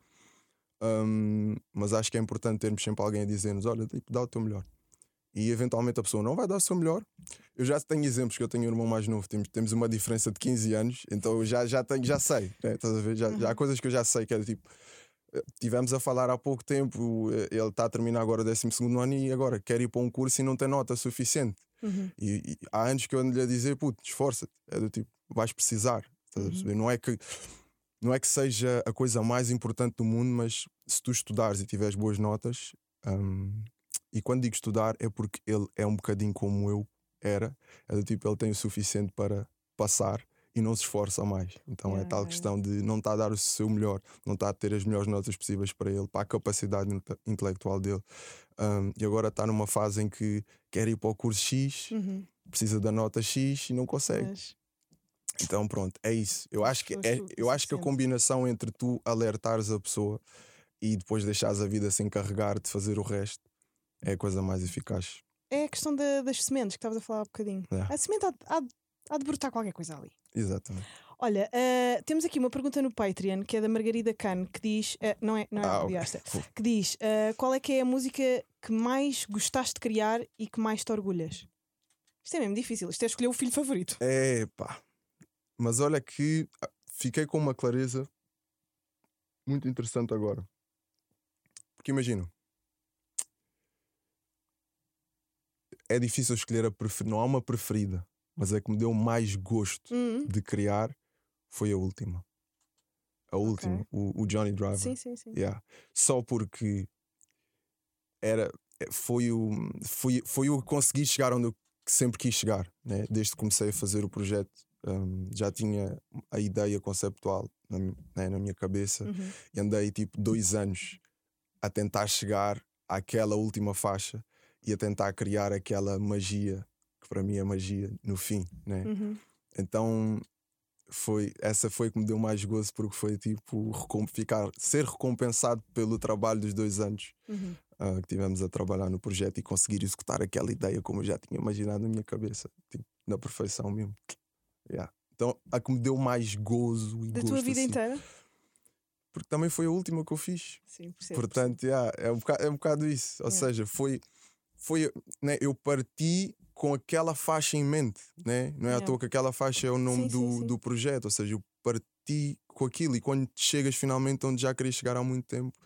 Um, mas acho que é importante termos sempre alguém a dizer-nos: olha, tipo, dá o teu melhor. E eventualmente a pessoa não vai dar o seu melhor. Eu já tenho exemplos que eu tenho um irmão mais novo, temos, temos uma diferença de 15 anos, então já, já, tenho, já sei, né? Estás a ver? Já, já há coisas que eu já sei, que é tipo. eh, Tivemos a falar há pouco tempo, eh, ele está a terminar agora o 12 ano e agora quer ir para um curso e não tem nota suficiente. Uhum. E, e há anos que eu ando-lhe a dizer, puto, esforça-te. É do tipo, vais precisar. Perceber? Não é que não é que seja a coisa mais importante do mundo, mas se tu estudares e tiveres boas notas, hum, e quando digo estudar é porque ele é um bocadinho como eu era, é do tipo, ele tem o suficiente para passar e não se esforça mais. Então é Yeah, tal yeah, questão de não estar a dar o seu melhor, não está a ter as melhores notas possíveis para ele, para a capacidade inte- intelectual dele. Hum, e agora está numa fase em que quer ir para o curso X, Uhum. precisa da nota X e não consegue. Mas, Então pronto, é isso. Eu acho que, é, eu acho que a combinação entre tu alertares a pessoa e depois deixares a vida se encarregar de fazer o resto é a coisa mais eficaz. é a questão da- das sementes que estavas a falar há bocadinho. É. A semente há, há, há de brotar qualquer coisa ali. Exatamente. Olha, eh, temos aqui uma pergunta no Patreon que é da Margarida Khan que diz: eh, não é, não é Ah, a ok. esta, que diz eh, qual é que é a música que mais gostaste de criar e que mais te orgulhas? Isto é mesmo difícil, isto é escolher o filho favorito. É pá. Mas olha que ah, fiquei com uma clareza muito interessante agora. Porque imagina. É difícil escolher a preferida. Não há uma preferida. Mas é que me deu mais gosto Hum, de criar foi a última. A última, o, o Johnny Driver. Sim, sim, sim. Yeah. Só porque era, eh, foi, o, foi, foi o que consegui chegar onde eu sempre quis chegar. Né? Desde que comecei a fazer o projeto, hum, já tinha a ideia conceptual na, né, na minha cabeça Uhum. e andei tipo dois anos a tentar chegar àquela última faixa e a tentar criar aquela magia que para mim é magia no fim. Né? Uhum. Então foi essa foi que me deu mais gozo porque foi tipo ficar ser recompensado pelo trabalho dos dois anos Uhum. ah, que tivemos a trabalhar no projeto e conseguir executar aquela ideia como eu já tinha imaginado na minha cabeça, tipo, na perfeição mesmo. Yeah. Então, a que me deu mais gozo e Da gosto, tua vida assim, inteira? Porque também foi a última que eu fiz. Sim, percebo. Portanto, yeah, é, um bocado, é um bocado isso. Ou Yeah. seja, foi. foi né, eu parti com aquela faixa em mente. Né? Não é à Yeah. toa que aquela faixa é o nome Sim, sim, do, sim. do projeto. Ou seja, eu parti com aquilo e quando chegas finalmente onde já querias chegar há muito tempo,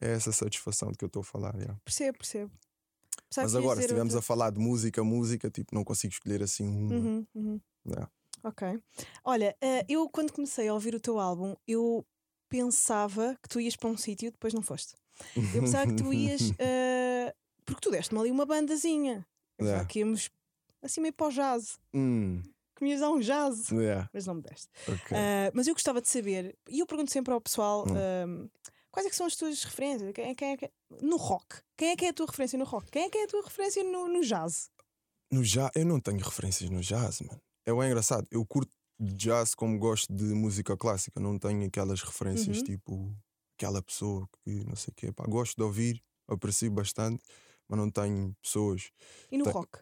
é essa satisfação de que eu estou a falar. yeah. Percebo, percebo. Mas agora, se estivermos outra- a falar de música, música, tipo, não consigo escolher assim uma. Uhum, uhum. Yeah. Ok. Olha, eh, eu quando comecei a ouvir o teu álbum, eu pensava que tu ias para um sítio, depois não foste. Eu pensava que tu ias. eh, porque tu deste-me ali uma bandazinha. Eu pensava Yeah. que íamos assim meio para o jazz. Hum, Que me ias dar um jazz. yeah, Mas não me deste. ok. Ah, mas eu gostava de saber, e eu pergunto sempre ao pessoal. Ahm, Quais é que são as tuas referências? Quem é, quem é que é- No rock. Quem é que é a tua referência no rock? Quem é que é a tua referência no, no jazz? No jazz, eu não tenho referências no jazz, mano. É bem engraçado. Eu curto jazz como gosto de música clássica. Não tenho aquelas referências Uhum. tipo aquela pessoa que não sei o quê. Pá, gosto de ouvir, aprecio bastante, mas não tenho pessoas. E no Tem- rock?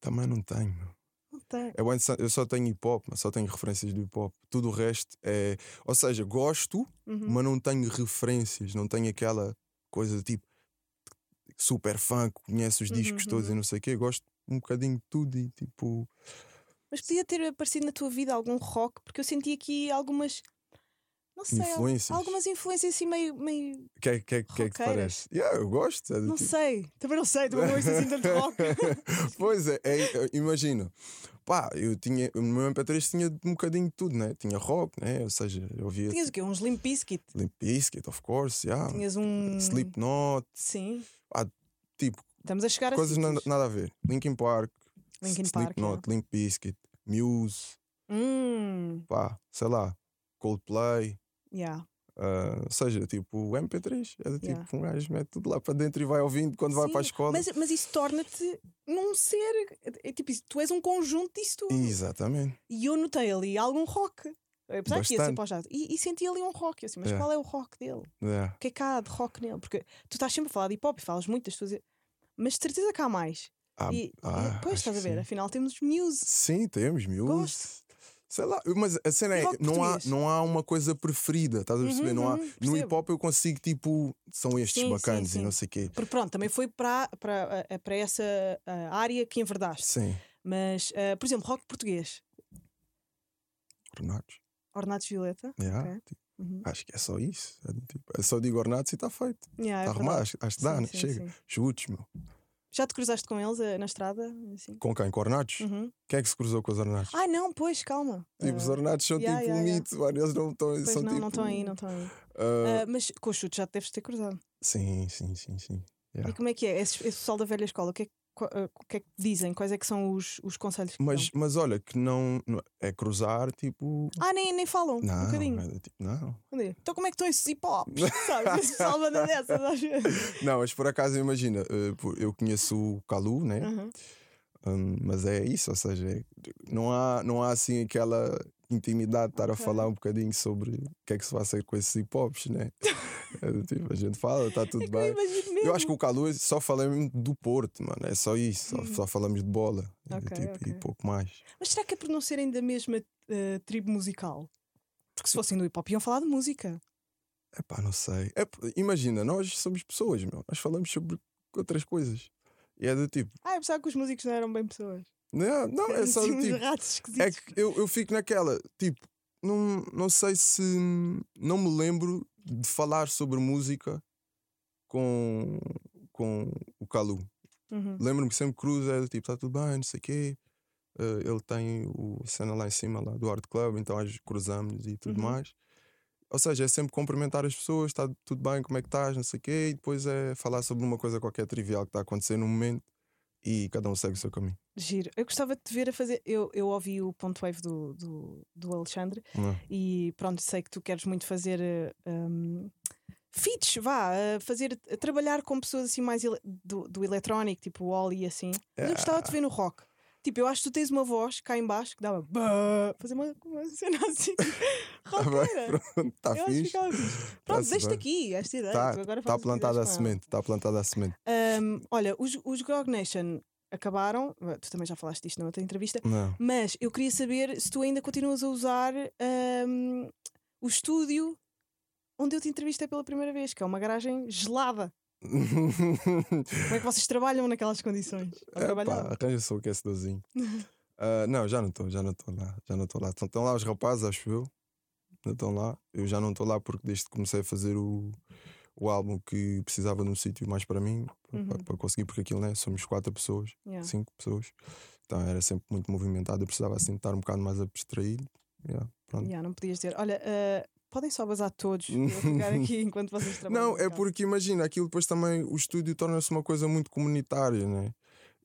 Também não tenho. Não tem. É bem eu só tenho hip hop, mas só tenho referências do hip hop. Tudo o resto é. Ou seja, gosto, Uhum. mas não tenho referências. Não tenho aquela coisa de tipo super fã, conhece os discos Uhum, todos e uhum. não sei o quê. Gosto um bocadinho de tudo e tipo. Mas podia ter aparecido na tua vida algum rock, porque eu senti aqui algumas. Não sei, Influências. algumas influências assim meio. meio que, é- que, é- que é que te parece? Yeah, eu gosto. é não tipo- sei, também não sei, também não ouço assim tanto rock. pois é, é, é, imagina. Pá, eu tinha. No meu MP3 tinha um bocadinho de tudo, né? Tinha rock, né? Ou seja, eu ouvia Tinhas o quê? Uns Limp Bizkit? Limp Bizkit, of course, yeah. Tinhas um. Slipknot, Sim. tipo, Estamos a chegar a coisas nada, sítios. nada a ver. Linkin Park, Linkin Park, Slipknot, Limp Bizkit, Muse, Hum, pá, sei lá, Coldplay. yeah. Ah, ou seja, tipo, o MP3 é do tipo, Yeah. um gajo mete tudo lá para dentro e vai ouvindo quando vai Sim, para a escola. Mas, mas isso torna-te num ser. É tipo, isso, tu és um conjunto disso tudo. Exatamente. E eu notei ali algum rock. Apesar que ia ser para o jazz. E, e senti ali um rock. Eu assim, mas É. qual é o rock dele? Yeah. O que é que há de rock nele? Porque tu estás sempre a falar de hip hop e falas muito das tuas. Mas de certeza que há mais. Ah, e, e ah, pois acho estás a ver, sim. afinal temos Muse. Sim, temos Muse. Gosto. Sei lá, mas a cena é, não há, não há uma coisa preferida, estás a perceber? Uhum, não há, uhum, no hip hop eu consigo, tipo, são estes Sim, sim, bacanas sim. e não sei o quê. Porque pronto, também foi para, essa área que enverdaste. Sim, Mas, eh, por exemplo, rock português. ornatos. Ornatos Violeta. Yeah, Ok. tipo, Uhum. Acho que é só isso. É, tipo, é só digo ornatos e está feito. Yeah, é Está arrumado, verdade. acho, acho que dá, Sim, né? sim, Chega. sim. Chutes, meu. Já te cruzaste com eles eh, na estrada? Assim? Com quem? Com ornatos? Uhum. Quem é que se cruzou com os ornatos? Ai não, pois, calma. tipo, os Ah, ornatos são yeah, tipo um yeah, yeah. mito, mano. Eles não estão. pois São não, tipo, não estão aí, não estão aí. ah, Ah, mas com os chutes já te deves ter cruzado. Sim, sim, sim, sim. Yeah. E como é que é? Esse, esse pessoal da velha escola, o que é, que- ah, o que é que dizem? Quais é que são os, os conselhos que Mas, dão? mas olha, que não, não- é cruzar, tipo. Ah, nem, nem falam um Não, bocadinho. é do tipo, não. Então como é que estão esses hip hops? Esse manda dessas às vezes. Não, mas por acaso imagina, eh, eu conheço o Calu, né? Uhum. Hum, mas é isso, ou seja, é- não há, não há assim aquela intimidade de estar Ok. a falar um bocadinho sobre o que é que se vai fazer com esses hip hops, né? É do tipo, a gente fala, está tudo É eu bem. mesmo. Eu acho que o Calu só falamos do Porto, mano, é só isso, só, só falamos de bola é do Uhum. Ok, tipo, e ok. pouco mais. Mas será que é por não serem da mesma ah, tribo musical? Porque se fossem do hip hop iam falar de música. Epá, não sei. É imagina, nós somos pessoas, meu, nós falamos sobre outras coisas. E é do tipo, Ah, eu pensava que os músicos não eram bem pessoas. não, não é só Assim, do uns tipo. É que eu, eu fico naquela, tipo, não, não sei se. Não me lembro de falar sobre música com, com o Calu. Uhum. Lembro-me que sempre cruza, é tipo, está tudo bem, não sei o quê. Eh, ele tem o cena lá em cima, lá do Art Club, então às cruzamos e tudo Uhum. mais. Ou seja, é sempre cumprimentar as pessoas, está tudo bem, como é que estás, não sei o quê, e depois é falar sobre uma coisa qualquer trivial que está a acontecer no momento e cada um segue o seu caminho. Giro. Eu gostava de te ver a fazer. Eu, eu ouvi o ponto wave do, do, do Alexandre é? e pronto, sei que tu queres muito fazer. eh, um, feats, vá, a fazer, a trabalhar com pessoas assim mais ele- do, do eletrónico, tipo o Oli e assim. Mas eu gostava de te ver no rock. Tipo, eu acho que tu tens uma voz cá em baixo que dava fazer uma, uma cena assim. Tá roqueira. pronto, está que fixe. fixe. Pronto, Tá-se deixa-te bem. aqui esta ideia. Está tá que plantada a semente, está plantada a semente. Olha, os, os Grog Nation acabaram. Tu também já falaste disto na outra entrevista. Não. Mas eu queria saber se tu ainda continuas a usar ahm, o estúdio onde eu te entrevistei pela primeira vez, que é uma garagem gelada. Como é que vocês trabalham naquelas condições? Ou Epá, trabalhavam? arranja só o aquecedorzinho. Ah, não, já não estou, já não estou lá. Já não estou lá. Estão- Estão lá os rapazes, acho eu. Ainda estão lá. Eu já não estou lá porque desde que comecei a fazer o, o álbum que precisava de um sítio mais para mim, Uhum. para, conseguir, porque aquilo, né? Somos quatro pessoas, Yeah. cinco pessoas. Então era sempre muito movimentado. Eu precisava assim estar um bocado mais abstraído. Yeah, pronto. Yeah, não podias dizer, olha, ah, podem só bazar todos ficar aqui enquanto vocês trabalham. Não, é casa." porque imagina, aquilo depois também o estúdio torna-se uma coisa muito comunitária, né?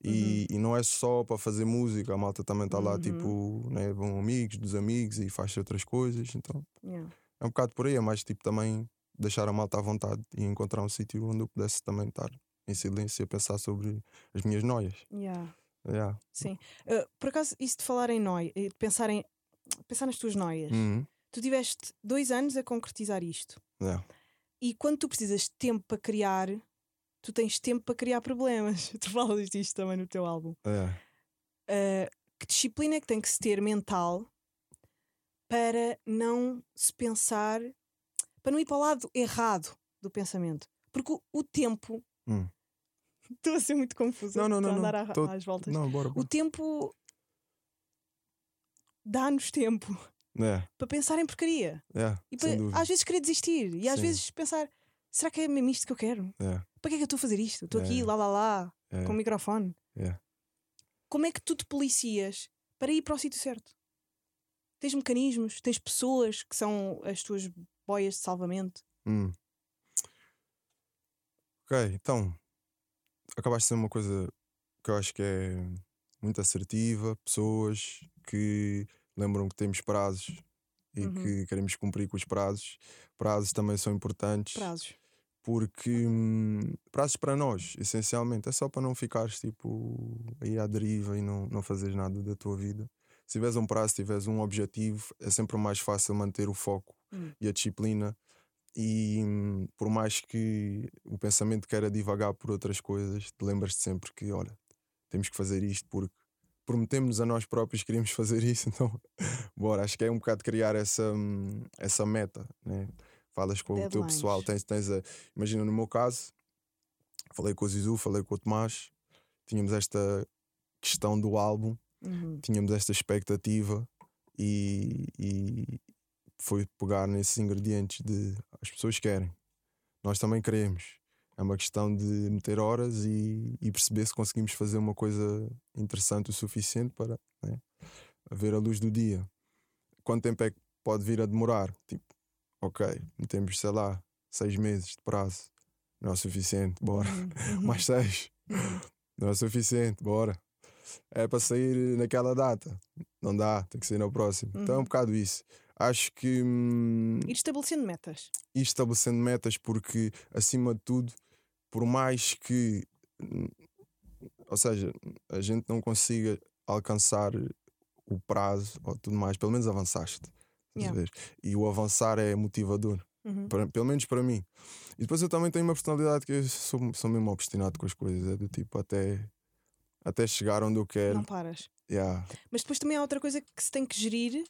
E, e não é só para fazer música, a malta também está lá, Uhum. tipo, né? vão amigos dos amigos e faz outras coisas. Então Yeah. é um bocado por aí, é mais tipo também deixar a malta à vontade e encontrar um sítio onde eu pudesse também estar em silêncio a pensar sobre as minhas noias. Yeah. Yeah. Sim. Ah, por acaso, isso de falar em noia, de pensar, em, pensar nas tuas noias, Uhum. tu tiveste dois anos a concretizar isto. Yeah. E quando tu precisas de tempo para criar, tu tens tempo para criar problemas. Tu falas disto também no teu álbum. Uh, que disciplina é que tem que se ter mental para não se pensar, para não ir para o lado errado do pensamento? Porque o, o tempo. Hum. Estou a ser muito confusa. Não, não, estou não. a andar não. a- Tô- às voltas. Não, bora. O bora. tempo dá-nos tempo Yeah. para pensar em porcaria. Yeah. E para, às vezes querer desistir. E às Sim. vezes pensar: será que é mesmo isto que eu quero? Yeah. Para que é que eu estou a fazer isto? Estou aqui, É. lá, lá, lá, Yeah. com o microfone. Yeah. Como é que tu te policias para ir para o sítio certo? Tens mecanismos, tens pessoas que são as tuas boias de salvamento. Hum. Ok, então acabaste de ser uma coisa que eu acho que é muito assertiva, pessoas que lembram que temos prazos e Uhum. que queremos cumprir com os prazos. Prazos também são importantes Prazos. porque hum, prazos para nós, essencialmente, é só para não ficares tipo aí à deriva e não, não fazeres nada da tua vida. Se tiveres um prazo, se tiveres um objetivo, é sempre mais fácil manter o foco Hum. e a disciplina. E hum, por mais que o pensamento queira divagar por outras coisas, te lembras-te sempre que, olha, temos que fazer isto porque prometemos a nós próprios que queríamos fazer isso, então bora. Acho que é um bocado criar essa, hum, essa meta, né? Falas com o teu Deadlines. pessoal, tens, tens a. Imagina no meu caso, falei com o Zizu, falei com o Tomás, tínhamos esta questão do álbum, Uhum. tínhamos esta expectativa e, e foi pegar nesses ingredientes de as pessoas querem, nós também queremos. É uma questão de meter horas e, e perceber se conseguimos fazer uma coisa interessante o suficiente para né, ver a luz do dia. Quanto tempo é que pode vir a demorar? Tipo, ok, temos, sei lá, seis meses de prazo. Não é suficiente, bora. Uhum. Mais seis. Uhum. Não é suficiente, bora. É para sair naquela data. Não dá, tem que sair na próxima. Então é um Uhum. bocado isso. Acho que hum, Ir estabelecendo metas. ir estabelecendo metas, porque acima de tudo, por mais que, hum, ou seja, a gente não consiga alcançar o prazo ou tudo mais, pelo menos avançaste. Yeah. E o avançar é motivador, Uhum. para- pelo menos para mim. E depois eu também tenho uma personalidade que eu sou, sou mesmo obstinado com as coisas, é do tipo até, até chegar onde eu quero. Não paras. Yeah. Mas depois também há outra coisa que se tem que gerir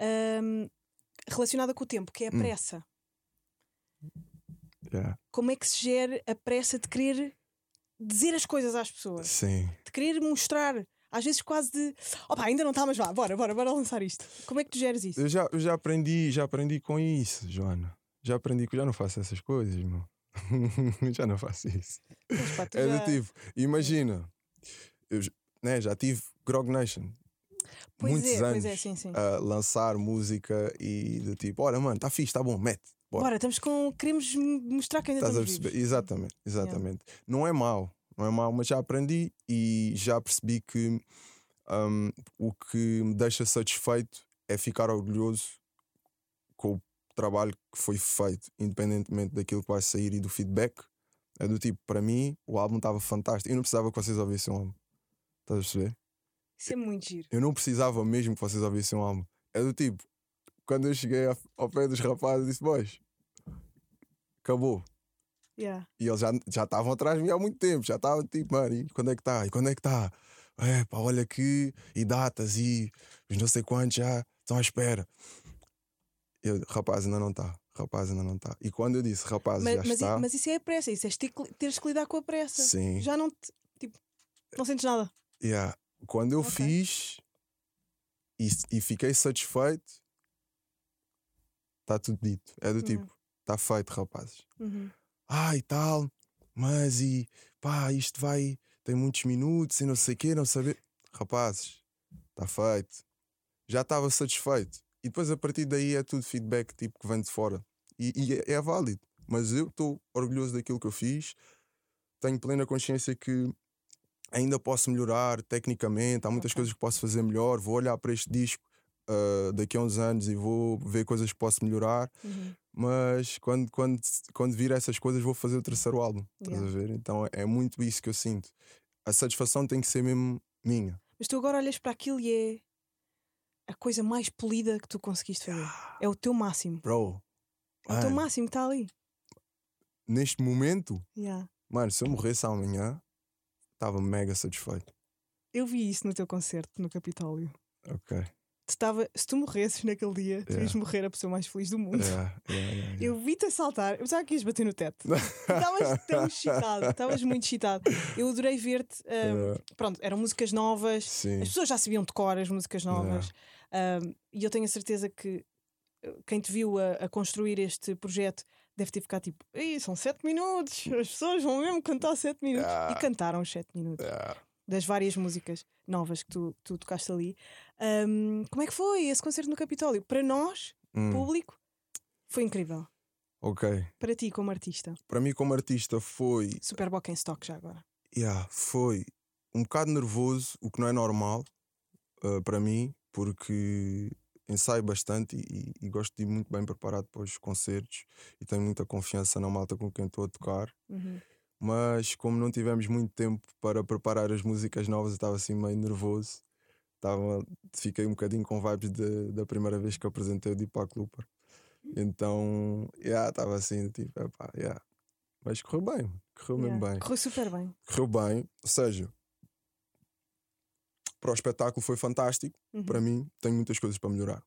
ahm, relacionada com o tempo, que é a Hum. pressa. Yeah. Como é que se gera a pressa de querer dizer as coisas às pessoas? Sim. De querer mostrar. Às vezes quase de opa, ainda não está, mas vá, bora, bora, bora lançar isto. Como é que tu geres isso? Eu já, eu já aprendi, já aprendi com isso, Joana. Já aprendi que eu já não faço essas coisas, irmão. já não faço isso. Mas, pá, É já- do tipo, imagina, eu né, já tive Grog Nation Pois muitos é, anos pois é, sim, sim. a lançar música e do tipo, olha, mano, tá fixe, tá bom, mete. bora. Bora, estamos com. Queremos mostrar que ainda Estás a estamos perceber? vivos. Exatamente, exatamente. Não é mau, não é mau, mas já aprendi e já percebi que hum, o que me deixa satisfeito é ficar orgulhoso com o trabalho que foi feito, independentemente daquilo que vai sair e do feedback. É do tipo, para mim, o álbum estava fantástico. Eu não precisava que vocês ouvissem o álbum. Estás a perceber? Isso é muito giro. eu não precisava mesmo que vocês ouvissem um álbum. É do tipo, quando eu cheguei ao pé dos rapazes, eu disse: Boys, acabou. Yeah. E eles já já estavam atrás de mim há muito tempo, já estavam tipo, mano, e quando é que está? E quando é que está? É, pá, olha aqui, e datas, e os não sei quantos já estão à espera. Eu, rapaz, ainda não está, rapaz, ainda não está. E quando eu disse, rapaz, Mas, já mas, está, i- mas isso é a pressa, isso é ter que- teres que lidar com a pressa. sim, Já não te, tipo, não sentes nada. yeah. quando eu Ok. fiz e, e fiquei satisfeito, está tudo dito. É do Uhum. tipo, está feito, rapazes. Uhum. ah, e tal, mas e pá, isto vai, tem muitos minutos e não sei o quê, não saber. Rapazes, está feito. Já estava satisfeito. E depois a partir daí é tudo feedback tipo que vem de fora. E, e é, é válido. Mas eu estou orgulhoso daquilo que eu fiz. Tenho plena consciência que ainda posso melhorar tecnicamente. Há muitas Ok. coisas que posso fazer melhor. Vou olhar para este disco ah, daqui a uns anos e vou ver coisas que posso melhorar Uhum. mas quando, quando, quando vir essas coisas vou fazer o terceiro álbum. Estás Yeah. a ver? Então é muito isso que eu sinto. A satisfação tem que ser mesmo minha. Mas tu agora olhas para aquilo e é a coisa mais polida que tu conseguiste fazer. É o teu máximo. Bro, É o teu mano, máximo que está ali. neste momento, Yeah. mano, se eu morresse amanhã, estava mega satisfeito. Eu vi isso no teu concerto no Capitólio. Ok. Estava, se tu morresses naquele dia, tu ias Yeah. morrer a pessoa mais feliz do mundo. Yeah, yeah. Eu vi-te a saltar, eu pensava que ias bater no teto. Estavas tão excitado, estavas muito excitado. Eu adorei ver-te. Yeah, pronto, eram músicas novas, sim. as pessoas já sabiam de cor as músicas novas. ah, e eu tenho a certeza que ah, quem te viu a, a construir este projeto deve ter ficado tipo: "Ih, são sete minutos, as pessoas vão mesmo cantar sete minutos. E cantaram os sete minutos das várias músicas novas que tu, tu tocaste ali. Ahm, como é que foi esse concerto no Capitólio? Para nós, Hum, público, foi incrível. ok. Para ti, como artista. Para mim, como artista, foi. Super Bock em stock já agora. Yeah, foi um bocado nervoso, o que não é normal uh, para mim, porque ensaio bastante e, e gosto de ir muito bem preparado para os concertos e tenho muita confiança na malta com quem estou a tocar. Uhum. Mas como não tivemos muito tempo para preparar as músicas novas, eu estava assim meio nervoso. Tava, fiquei um bocadinho com vibes de- da primeira vez que apresentei o Deepak Looper. Então, yeah, estava assim, tipo, epá, yeah. mas correu bem, correu mesmo Yeah. bem Correu super bem. correu bem, ou seja, para o espetáculo foi fantástico. Uhum. Para mim, tenho muitas coisas para melhorar.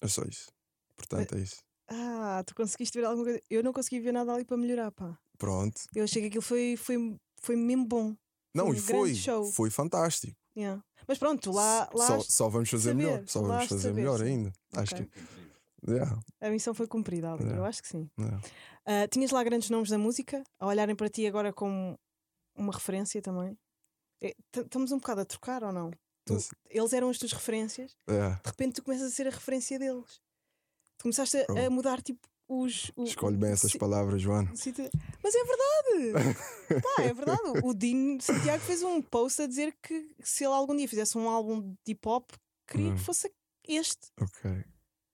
É só isso. Portanto, é isso. Ah, tu conseguiste ver alguma coisa? Eu não consegui ver nada ali para melhorar, pá. Pronto. Eu achei que aquilo foi, foi, foi mesmo bom. Não, um e foi. show. Foi fantástico. Yeah. Mas pronto, lá, lá só, só vamos fazer saber, melhor. Só lá vamos fazer saber, melhor ainda. Acho Ok. que. Yeah, a missão foi cumprida ali. Yeah. Eu acho que sim. yeah. Ah, tinhas lá grandes nomes da música a olharem para ti agora como uma referência também. É, Estamos um bocado a trocar ou não? Tu- eles eram as tuas referências, de repente tu começas a ser a referência deles. Tu começaste a, a mudar tipo os. o- Escolhe bem essas si- palavras, João. situa- Mas é verdade! Pá, é verdade. O Dino Santiago fez um post a dizer que se ele algum dia fizesse um álbum de hip hop, queria Hum. que fosse este. Ok.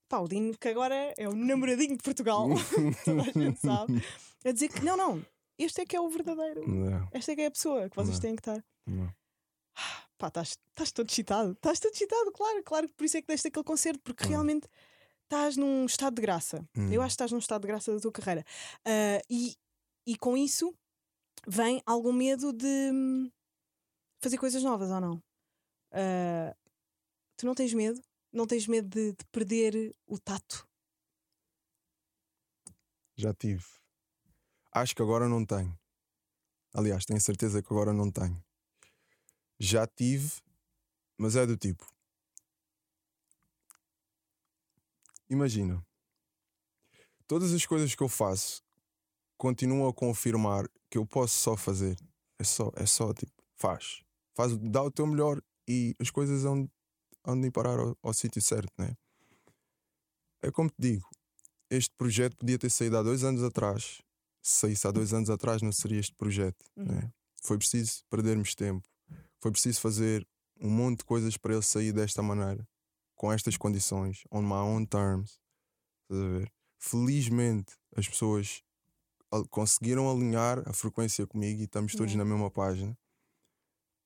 Pá, o Dino que agora é o namoradinho de Portugal, toda a gente sabe, a dizer que não, não, este é que é o verdadeiro. Não, Esta é que é a pessoa que vocês Não. têm que estar. não. Pá, estás todo excitado. Estás todo excitado, claro, claro. Por isso é que deste aquele concerto, porque Hum. realmente estás num estado de graça. Hum. Eu acho que estás num estado de graça da tua carreira. Ah, e, e com isso vem algum medo de hum, fazer coisas novas ou não? Ah, tu não tens medo? Não tens medo de, de perder o tato? Já tive. Acho que agora não tenho. Aliás, tenho certeza que agora não tenho. Já tive, mas é do tipo. Imagina. Todas as coisas que eu faço continuam a confirmar que eu posso só fazer. É só, é só tipo, faz. Faz, dá o teu melhor e as coisas de ir parar ao, ao sítio certo, né? É como te digo, este projeto podia ter saído há dois anos atrás. Se saísse há dois anos atrás, não seria este projeto. Uhum. né? Foi preciso perdermos tempo. Foi preciso fazer um monte de coisas para ele sair desta maneira, com estas condições, on my own terms. Estás a ver? Felizmente, as pessoas conseguiram alinhar a frequência comigo e estamos todos Yeah. na mesma página.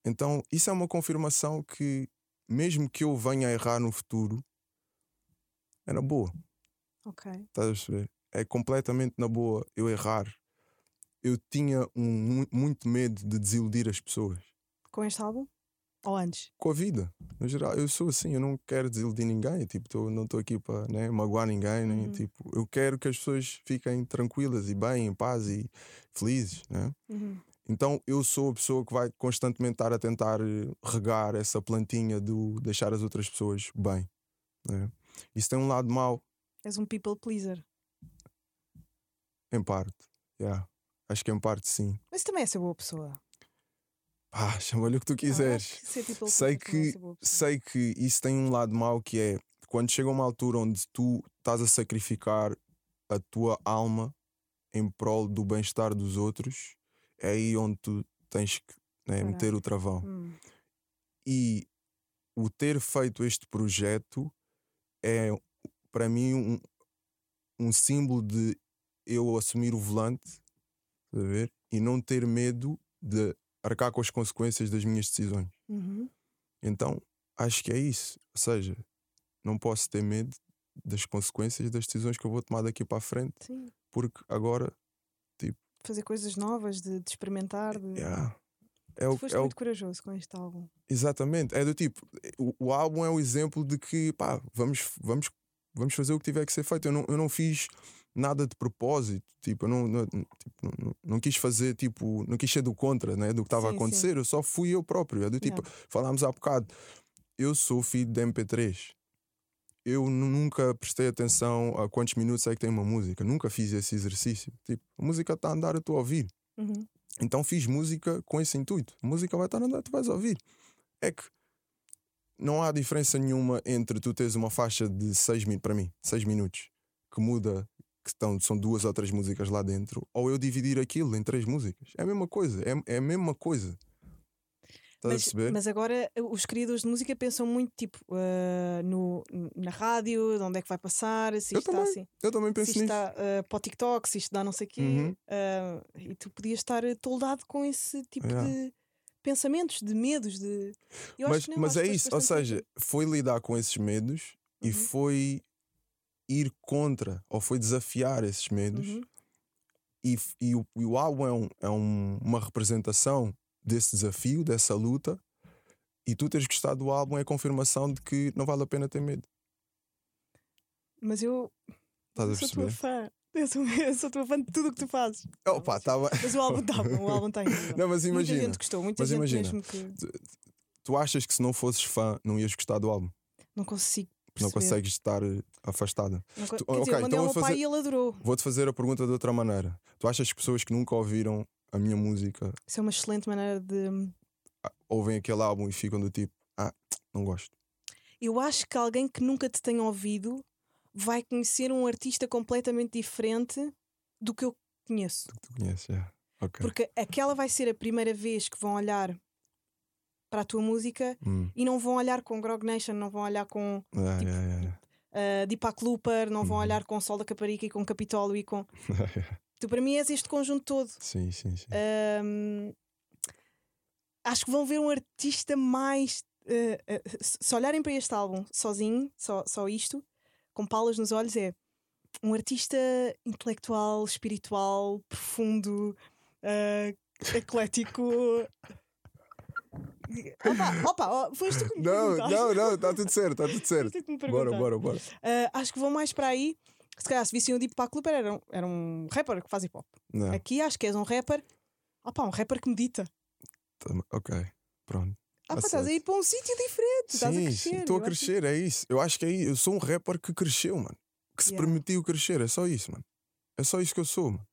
Então, isso é uma confirmação que, mesmo que eu venha a errar no futuro, na boa. Ok. Estás a perceber? É completamente na boa eu errar. Eu tinha um, mu- muito medo de desiludir as pessoas. Com este álbum? Ou antes? Com a vida, no geral. Eu sou assim, eu não quero desiludir ninguém. Tipo, tô- não estou aqui para né, magoar ninguém. Nem, Uhum. tipo, eu quero que as pessoas fiquem tranquilas e bem, em paz e felizes. Né? Uhum. Então eu sou a pessoa que vai constantemente estar a tentar regar essa plantinha do deixar as outras pessoas bem. né? Isso tem um lado mau, És um people pleaser. em parte. Yeah. Acho que em parte sim. Mas também é ser boa pessoa. Pá, chama-lhe o que tu Ah, quiseres. que people sei é que sei que isso tem um lado mau que é quando chega uma altura onde tu estás a sacrificar a tua alma em prol do bem-estar dos outros, é aí onde tu tens que né, meter o travão. Hum. E o ter feito este projeto é para mim um, um símbolo de eu assumir o volante a ver? e não ter medo de arcar com as consequências das minhas decisões. Uhum. Então acho que é isso. Ou seja, não posso ter medo das consequências das decisões que eu vou tomar daqui para a frente, Sim. porque agora Fazer coisas novas, de, de experimentar. De... yeah, é Tu o, foste é o muito corajoso com este álbum. Exatamente, é do tipo, o, o álbum é o exemplo de que pá, vamos, vamos, vamos fazer o que tiver que ser feito. Eu não, eu não fiz nada de propósito, tipo, eu não, não, tipo, não, não- quis fazer, tipo, não quis ser do contra né, do que estava a Sim, acontecer, eu só fui eu próprio. É do tipo, falámos há bocado, eu sou filho de MP3. Eu nu- nunca prestei atenção a quantos minutos é que tem uma música, nunca fiz esse exercício. Tipo, a música está a andar, eu estou a ouvir. Uhum. Então fiz música com esse intuito. A música vai estar a andar, tu vais ouvir. É que não há diferença nenhuma entre tu teres uma faixa de 6 minutos, para mim, 6 minutos, que muda, que estão, são duas ou três músicas lá dentro, ou eu dividir aquilo em três músicas. É a mesma coisa, é, é a mesma coisa. Estás a Mas, perceber? mas agora eh, os criadores de música pensam muito tipo ah, no, na rádio, de onde é que vai passar, se Eu isto está também. assim. eu também Se penso isto nisso. está ah, para o TikTok, se isto dá não sei o quê. Uhum. ah, e tu podias estar toldado com esse tipo Yeah. de pensamentos, de medos, de. Eu mas não, mas é isso, ou seja, foi lidar com esses medos e Uhum. foi ir contra, ou foi desafiar esses medos. Uhum. e, e o, e o álbum é, um- é um- uma representação desse desafio, dessa luta, e tu teres gostado do álbum é confirmação de que não vale a pena ter medo. Mas eu, Estás a sou tua fã. Eu sou, eu sou tua fã de tudo o que tu fazes. Opa, tá bem. Mas o álbum está bom, o álbum está incrível. Não, mas Muita imagina, gente gostou, muita mas gente imagina. mesmo que tu achas que se não fosses fã não ias gostar do álbum? não consigo Não perceber. consegues estar eh, afastada. Não Tu- ok, dizer, quando então é o vou meu pai fazer- ele adorou. Vou-te fazer a pergunta de outra maneira. Tu achas que pessoas que nunca ouviram a minha música Isso é uma excelente maneira de. ah, ouvem aquele álbum e ficam do tipo, ah, não gosto. Eu acho que alguém que nunca te tenha ouvido vai conhecer um artista completamente diferente do que eu conheço. Tu conheces, yeah. Ok. Porque aquela vai ser a primeira vez que vão olhar para a tua música Hum. e não vão olhar com Grog Nation, não vão olhar com Yeah, Tipo, yeah, yeah, uh, Deepak Looper, não vão Uhum. olhar com Sol da Caparica e com Capitólio e com. Tu para mim és este conjunto todo. sim, sim, sim. Ahm, acho que vão ver um artista mais. eh, eh, se olharem para este álbum sozinho, só, só isto, com palas nos olhos, é um artista intelectual, espiritual, profundo, eh, eclético. Opa, opa, ó, foste tu que me Não, perguntaste. não, não, está tudo certo, está tudo certo. Foste tu que me Bora, perguntaste. bora, bora. Ah, acho que vão mais para aí. Se calhar, se vissem o Deepak Looper, era, um- era um rapper que faz hip hop. Não, Aqui acho que és um rapper. Opa, um rapper que medita. tá- ok, pronto. Ah, pá, estás a ir para um sítio diferente. estás a Sim, crescer. estou a eu acho que- crescer, é isso. Eu acho que é isso. Eu sou um rapper que cresceu, mano. Que se Yeah. permitiu crescer, é só isso, mano. É só isso que eu sou, mano.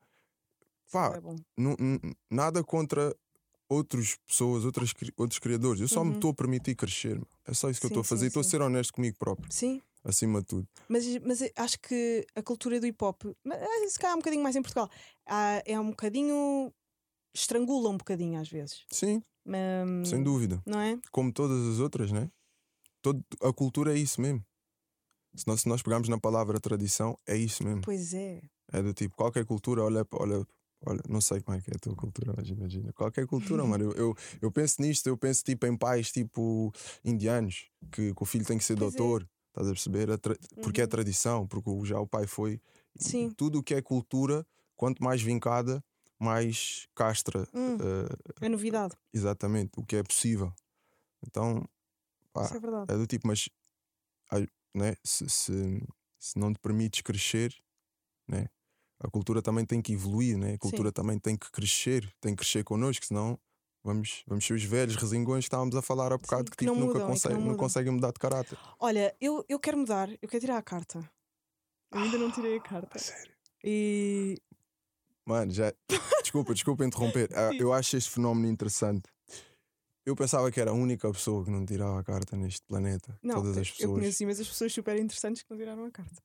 Pá, É bom. nu- nu- nada contra outras pessoas, outras, outros criadores. Eu só me Uhum. estou a permitir crescer. É só isso que eu Sim, estou a fazer estou a ser honesto comigo próprio, Sim, acima de tudo. mas, mas eu acho que a cultura do hip hop, se calhar um bocadinho mais em Portugal, ah, é um bocadinho. estrangula um bocadinho às vezes. Sim, Hum, sem dúvida. Não é? Como todas as outras, né? Todo, a cultura é isso mesmo. Se nós, se nós pegarmos na palavra tradição, é isso mesmo. Pois é. É do tipo, qualquer cultura olha, olha Olha, não sei como é que é a tua cultura, mas imagina. Qualquer cultura, mano. Eu, eu, eu penso nisto, eu penso tipo em pais tipo indianos, que, que o filho tem que ser Pois é. doutor, estás a perceber? A tra- Porque é Uhum. tradição, porque já o pai foi. E Sim. Tudo o que é cultura, quanto mais vincada, mais castra. Hum. eh, É novidade. exatamente, o que é possível. Então, pá, Isso é verdade. é do tipo, mas né, se, se, se não te permites crescer, né, a cultura também tem que evoluir, né? a cultura também tem que crescer, tem que crescer connosco, senão vamos, vamos ser os velhos resingões que estávamos a falar há bocado que, que tipo, nunca mudam que consegue- não não, conseguem mudar de caráter. Olha, eu, eu quero mudar, eu quero tirar a carta. Eu ainda não tirei a carta. Sério. E Mano, já. Desculpa, desculpa interromper. Ah, Sim. eu acho este fenómeno interessante. Eu pensava que era a única pessoa que não tirava a carta neste planeta. não, Todas as eu pessoas. conheço imensas pessoas super interessantes que não tiraram a carta.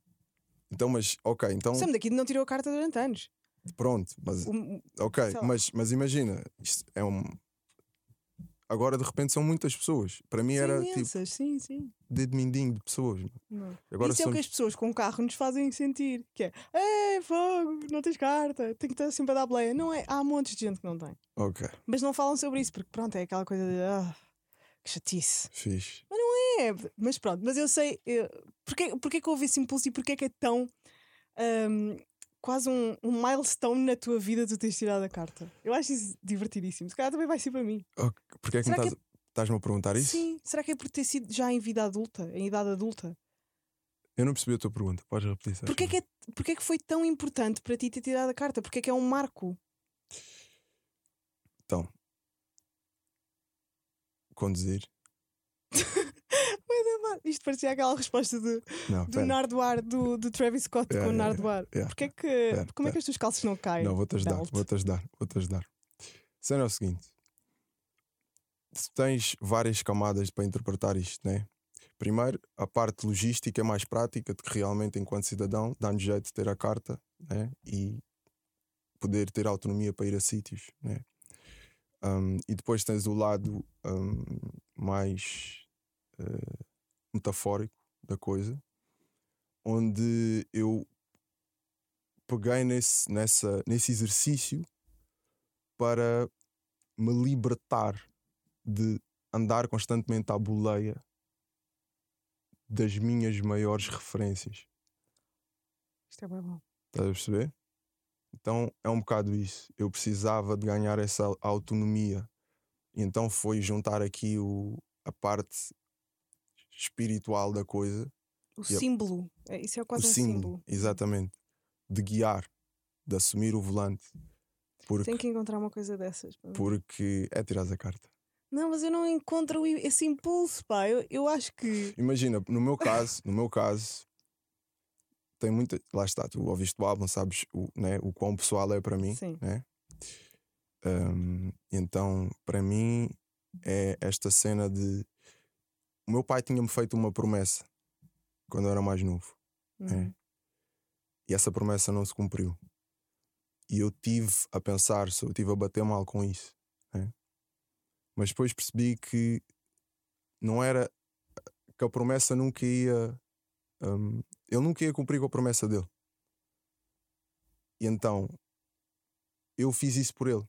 Então, mas, ok, então, Sam daqui não tirou a carta durante anos. pronto, mas o- Ok, mas, mas imagina, isto é um. Agora de repente são muitas pessoas. Para mim são era tipo imensas, sim, sim. dedo mindinho de pessoas. Não. Agora Isso é são. o que as pessoas com carro nos fazem sentir. Que é, é fogo, não tens carta, tem que estar sempre a dar bleia. Não é, há montes de gente que não tem. Ok, Mas não falam sobre isso, porque pronto, é aquela coisa de ah, que chatice. fixe. É, mas pronto, mas eu sei eu, porque, porque é que houve esse impulso e porque é que é tão ahm, quase um, um milestone na tua vida tu teres tirado a carta. Eu acho isso divertidíssimo. Se calhar também vai ser para mim. Ok, Porquê é que estás, estás-me a perguntar isso? Sim, será que é por ter sido já em vida adulta, em idade adulta? Eu não percebi a tua pergunta. Podes repetir? se Porquê é, que é, porquê é que foi tão importante para ti ter tirado a carta? Porquê é que é um marco? Então, conduzir. Isto parecia aquela resposta de, Não, do. Nardoar, do, do Travis Scott Yeah, com o yeah, Nardoar. yeah. Porquê é que, como é que as tuas calças não caem? Não, vou-te ajudar, vou-te ajudar, vou-te ajudar. Cena é o seguinte: tu tens várias camadas para interpretar isto, né? Primeiro, a parte logística é mais prática, de que realmente, enquanto cidadão, dá-nos jeito de ter a carta né? e poder ter autonomia para ir a sítios, né? Um, e depois tens o lado um, mais eh, metafórico da coisa, onde eu peguei nesse, nessa, nesse exercício para me libertar de andar constantemente à boleia das minhas maiores referências. Isto é bem bom. Estás a perceber? Então é um bocado isso. Eu precisava de ganhar essa autonomia. E então foi juntar aqui o, a parte espiritual da coisa, O símbolo. É, isso é quase o um símbolo, símbolo. exatamente, de guiar, de assumir o volante. Porque, Tenho que encontrar uma coisa dessas. porque é tirar a carta. Não, mas eu não encontro esse impulso, pá. Eu, eu acho que. Imagina, no meu caso, no meu caso, tem muita. Lá está, tu ouviste o álbum, sabes o, né, o quão pessoal é para mim. Sim. Né? Um, então, para mim, é esta cena de. O meu pai tinha-me feito uma promessa quando eu era mais novo. Uhum. E essa promessa não se cumpriu. E eu tive a pensar, eu tive a bater mal com isso. né? Mas depois percebi que não era. que a promessa nunca ia. Hum, ele nunca ia cumprir com a promessa dele. E então. Eu fiz isso por ele.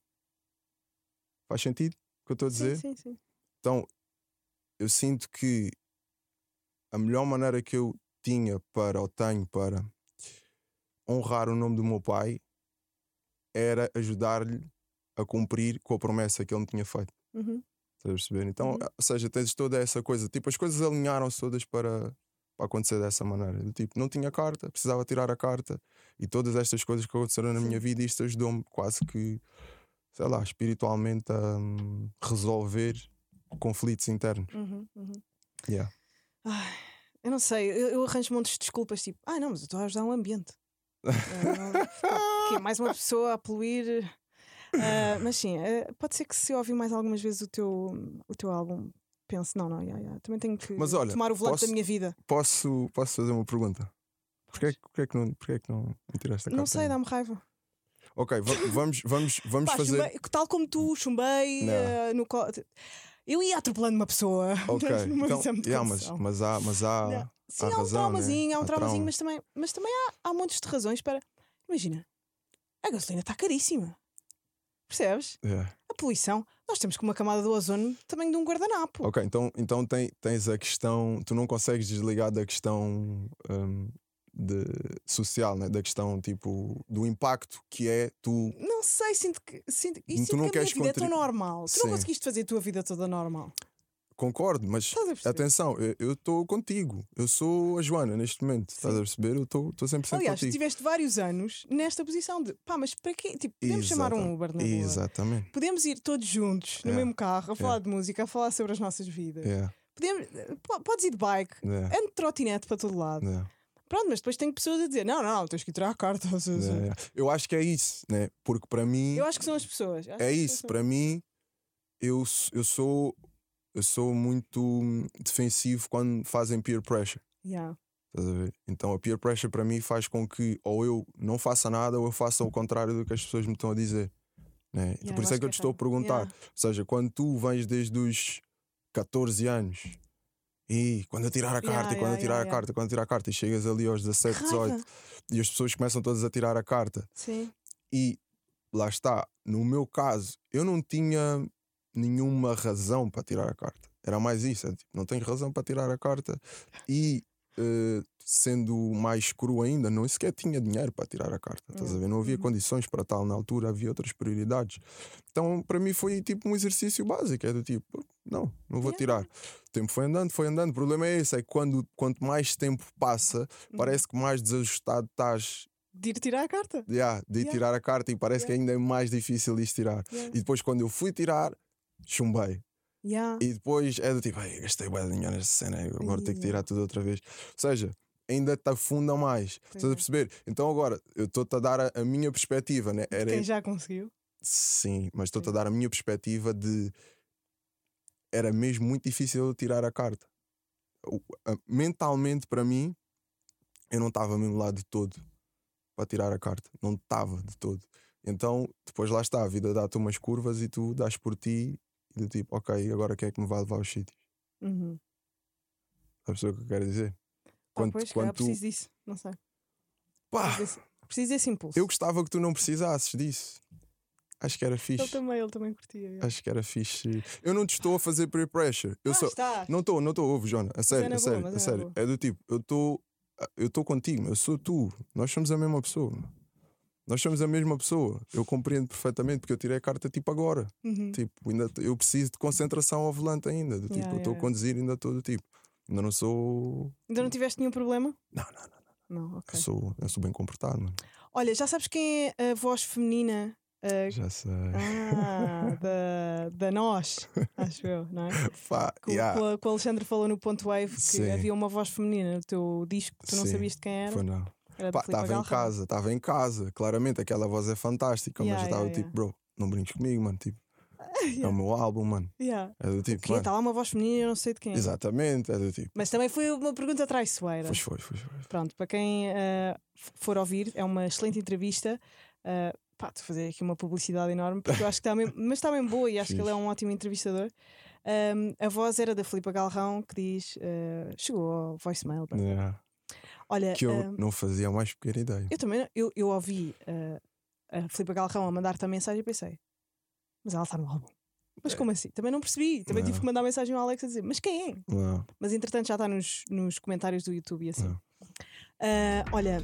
Faz sentido o que eu estou a dizer? Sim, sim, sim. Então, eu sinto que a melhor maneira que eu tinha para, ou tenho para honrar o nome do meu pai era ajudar-lhe a cumprir com a promessa que ele me tinha feito. Uhum. Estás a perceber? Então, Uhum. ou seja, tens toda essa coisa. Tipo, as coisas alinharam-se todas para, para acontecer dessa maneira. Do Tipo, não tinha carta, precisava tirar a carta. E todas estas coisas que aconteceram na minha vida, isto ajudou-me quase que, sei lá, espiritualmente a hum, resolver conflitos internos. Uhum. Uhum. Yeah. Ai, eu não sei, eu, eu arranjo montes de desculpas, tipo, ah, não, mas eu estou a ajudar o ambiente. É mais uma pessoa a poluir. Ah, mas sim, ah, pode ser que se eu ouvir mais algumas vezes o teu, o teu álbum, pense, não, não, yeah, yeah, também tenho que Mas olha, tomar o volante posso- da minha vida. Posso, posso fazer uma pergunta? Porquê, porquê, que não, porquê que não tiraste a carta? Não sei, dá-me raiva. Ok, va- vamos, vamos, vamos Pá, fazer. chumbei- tal como tu, chumbei ah, no co- Eu ia atropelando uma pessoa. Ok, então, yeah, mas, mas há, mas há, Não. Sim, há há um razão, né? traumazinho, há um Há traumazinho, trauma. mas também, mas também há, há montes de razões para. Imagina, a gasolina está caríssima. Percebes? Yeah. A poluição. Nós temos com uma camada do ozono também de um guardanapo. Ok, então, então tem- tens a questão. Tu não consegues desligar da questão hum, de, social, né? da questão tipo do impacto que é tu. Não sei, sinto que, sinto, e Tu sinto não que a minha vida é tão normal. Tu Sim. não conseguiste fazer a tua vida toda normal. Concordo, mas atenção, eu estou contigo. Eu sou a Joana neste momento. Estás a perceber? Eu estou 100% Aliás, contigo. tiveste vários anos nesta posição de pá, mas para quê? Tipo, podemos chamar um Uber na rua. Exatamente. Podemos ir todos juntos no Yeah. mesmo carro a falar de música, a falar sobre as nossas vidas. Yeah, Podemos, po- podes ir de bike, yeah, ande de trotinete para todo lado. yeah, Pronto, mas depois tem pessoas a dizer: não, não, tens que ir tirar a carta. yeah, yeah. Eu acho que é isso, né? Porque para mim. Eu acho que são as pessoas. É isso, para mim, eu, eu sou eu sou muito hum, defensivo quando fazem peer pressure. Yeah. Estás a ver? Então a peer pressure para mim faz com que ou eu não faça nada ou eu faça o contrário do que as pessoas me estão a dizer. Né? Yeah, Por eu isso é que eu que te é estou a perguntar. Yeah. Ou seja, quando tu vens desde os 14 anos e quando eu tirar a carta, Yeah, e quando eu tirar a carta, quando eu tirar a carta e chegas ali aos 17, Que raiva. 18 e as pessoas começam todas a tirar a carta Sim. e lá está, no meu caso, eu não tinha nenhuma razão para tirar a carta. Era mais isso, é tipo, não tenho razão para tirar a carta. E eh, sendo mais cru ainda, não sequer tinha dinheiro para tirar a carta. Estás a ver? Não havia condições para tal na altura, havia outras prioridades. Então, para mim, foi tipo um exercício básico: é do tipo, não, não vou Yeah. tirar. O tempo foi andando, foi andando. O problema é esse: é que quando, quanto mais tempo passa, parece que mais desajustado estás De ir tirar a carta. Yeah, de Yeah. tirar a carta e parece que ainda é mais difícil de tirar. Yeah. E depois, quando eu fui tirar, chumbei. Yeah. E depois é do tipo, "Ei, gastei bué de dinheiro nesta cena, agora tenho que tirar tudo outra vez. Ou seja, ainda te afunda mais. Estás a é. perceber? Então agora, eu estou-te a dar a, a minha perspectiva, né? Era, Quem já conseguiu? Sim, mas estou-te a Sim. dar a minha perspectiva de. Era mesmo muito difícil eu tirar a carta. Mentalmente, para mim, eu não estava mesmo lá de todo para tirar a carta. Não estava de todo. Então, depois lá está, a vida dá-te umas curvas e tu dás por ti e do tipo, ok, agora quem é que me vai levar aos sítios? Uhum. Sabes o que eu quero dizer? Ah, Quando, pois, quando tu. preciso disso. Não sei. Pá, Preciso desse, preciso desse impulso. eu gostava que tu não precisasses disso. Acho que era Ele fixe. também, ele também curtia. Acho que era fixe. Eu não te estou a fazer peer pressure. Eu Ah, está. Não estou, não estou, ouve, Jona. A sério, a sério, a é na sério. boa. É do tipo, eu estou eu estou contigo, eu sou tu. Nós somos a mesma pessoa. Nós somos a mesma pessoa. Eu compreendo perfeitamente porque eu tirei a carta tipo agora. Uhum. Tipo, ainda eu preciso de concentração ao volante ainda. Do tipo, Yeah, eu estou yeah, a conduzir ainda estou do tipo. Ainda não sou. Ainda não tiveste nenhum problema? Não, não, não. Não, ok. Eu sou, eu sou bem comportado, mano. Olha, já sabes quem é a voz feminina ah, Já sei. ah, da, da nós, acho eu, não é? Que, o- yeah, que o- o Alexandre falou no Ponto Wave que Sim. havia uma voz feminina no teu disco tu não Sim, sabias de quem era. Foi não. Estava em casa, estava em casa. Claramente aquela voz é fantástica, Yeah, mas eu estava yeah, tipo, bro, não brinques comigo, mano. Tipo, é o meu álbum, mano. Yeah. É do tipo, está lá uma voz feminina eu não sei de quem. é. Exatamente, é do tipo. Mas também foi uma pergunta traiçoeira. Pois foi, foi, foi. Pronto, para quem f- for ouvir, é uma excelente entrevista. Ah, pá, estou a fazer aqui uma publicidade enorme, porque eu acho que está mesmo, mas está bem boa e acho que ele é um ótimo entrevistador. Ahm, a voz era da Filipa Galrão que diz: ah, chegou ao voicemail. Yeah. Olha, Que eu ahm, não fazia a mais pequena ideia. eu também eu, eu ouvi ah, a Filipa Galrão a mandar-te a mensagem e pensei: mas ela está no álbum. Mas como assim? Também não percebi. Também tive Não. que mandar mensagem ao Alex a dizer: mas quem é? Não, Mas entretanto já está nos, nos comentários do YouTube e assim. não. Ah, olha,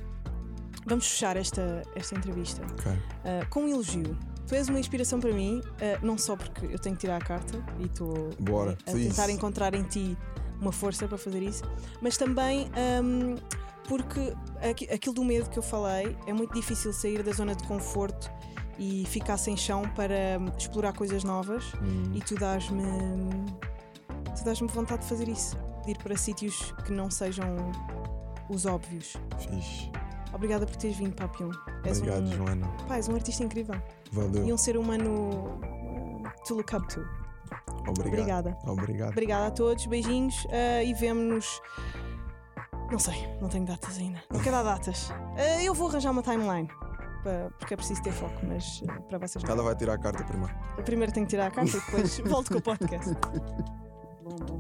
vamos fechar esta, esta entrevista Ok. ah, com um elogio. Tu és uma inspiração para mim, ah, não só porque eu tenho que tirar a carta e estou a please. tentar encontrar em ti uma força para fazer isso, mas também ahm, porque aqui- aquilo do medo que eu falei é muito difícil sair da zona de conforto e ficar sem chão para hum, explorar coisas novas Hum, e tu dás-me tu dás-me vontade de fazer isso, de ir para sítios que não sejam os óbvios. fixe. Obrigada por teres vindo, Papião. És Obrigado, um, Joana. pá, és um artista incrível Valeu. e um ser humano to look up to. Obrigado. Obrigada. Obrigado. Obrigada a todos, beijinhos uh, e vemo-nos. Não sei, não tenho datas ainda. Não quero dar datas. Uh, eu vou arranjar uma timeline porque é preciso ter foco, mas uh, para vocês. Ela vai tirar a carta primeiro. Primeiro tenho que tirar a carta e depois volto com o podcast.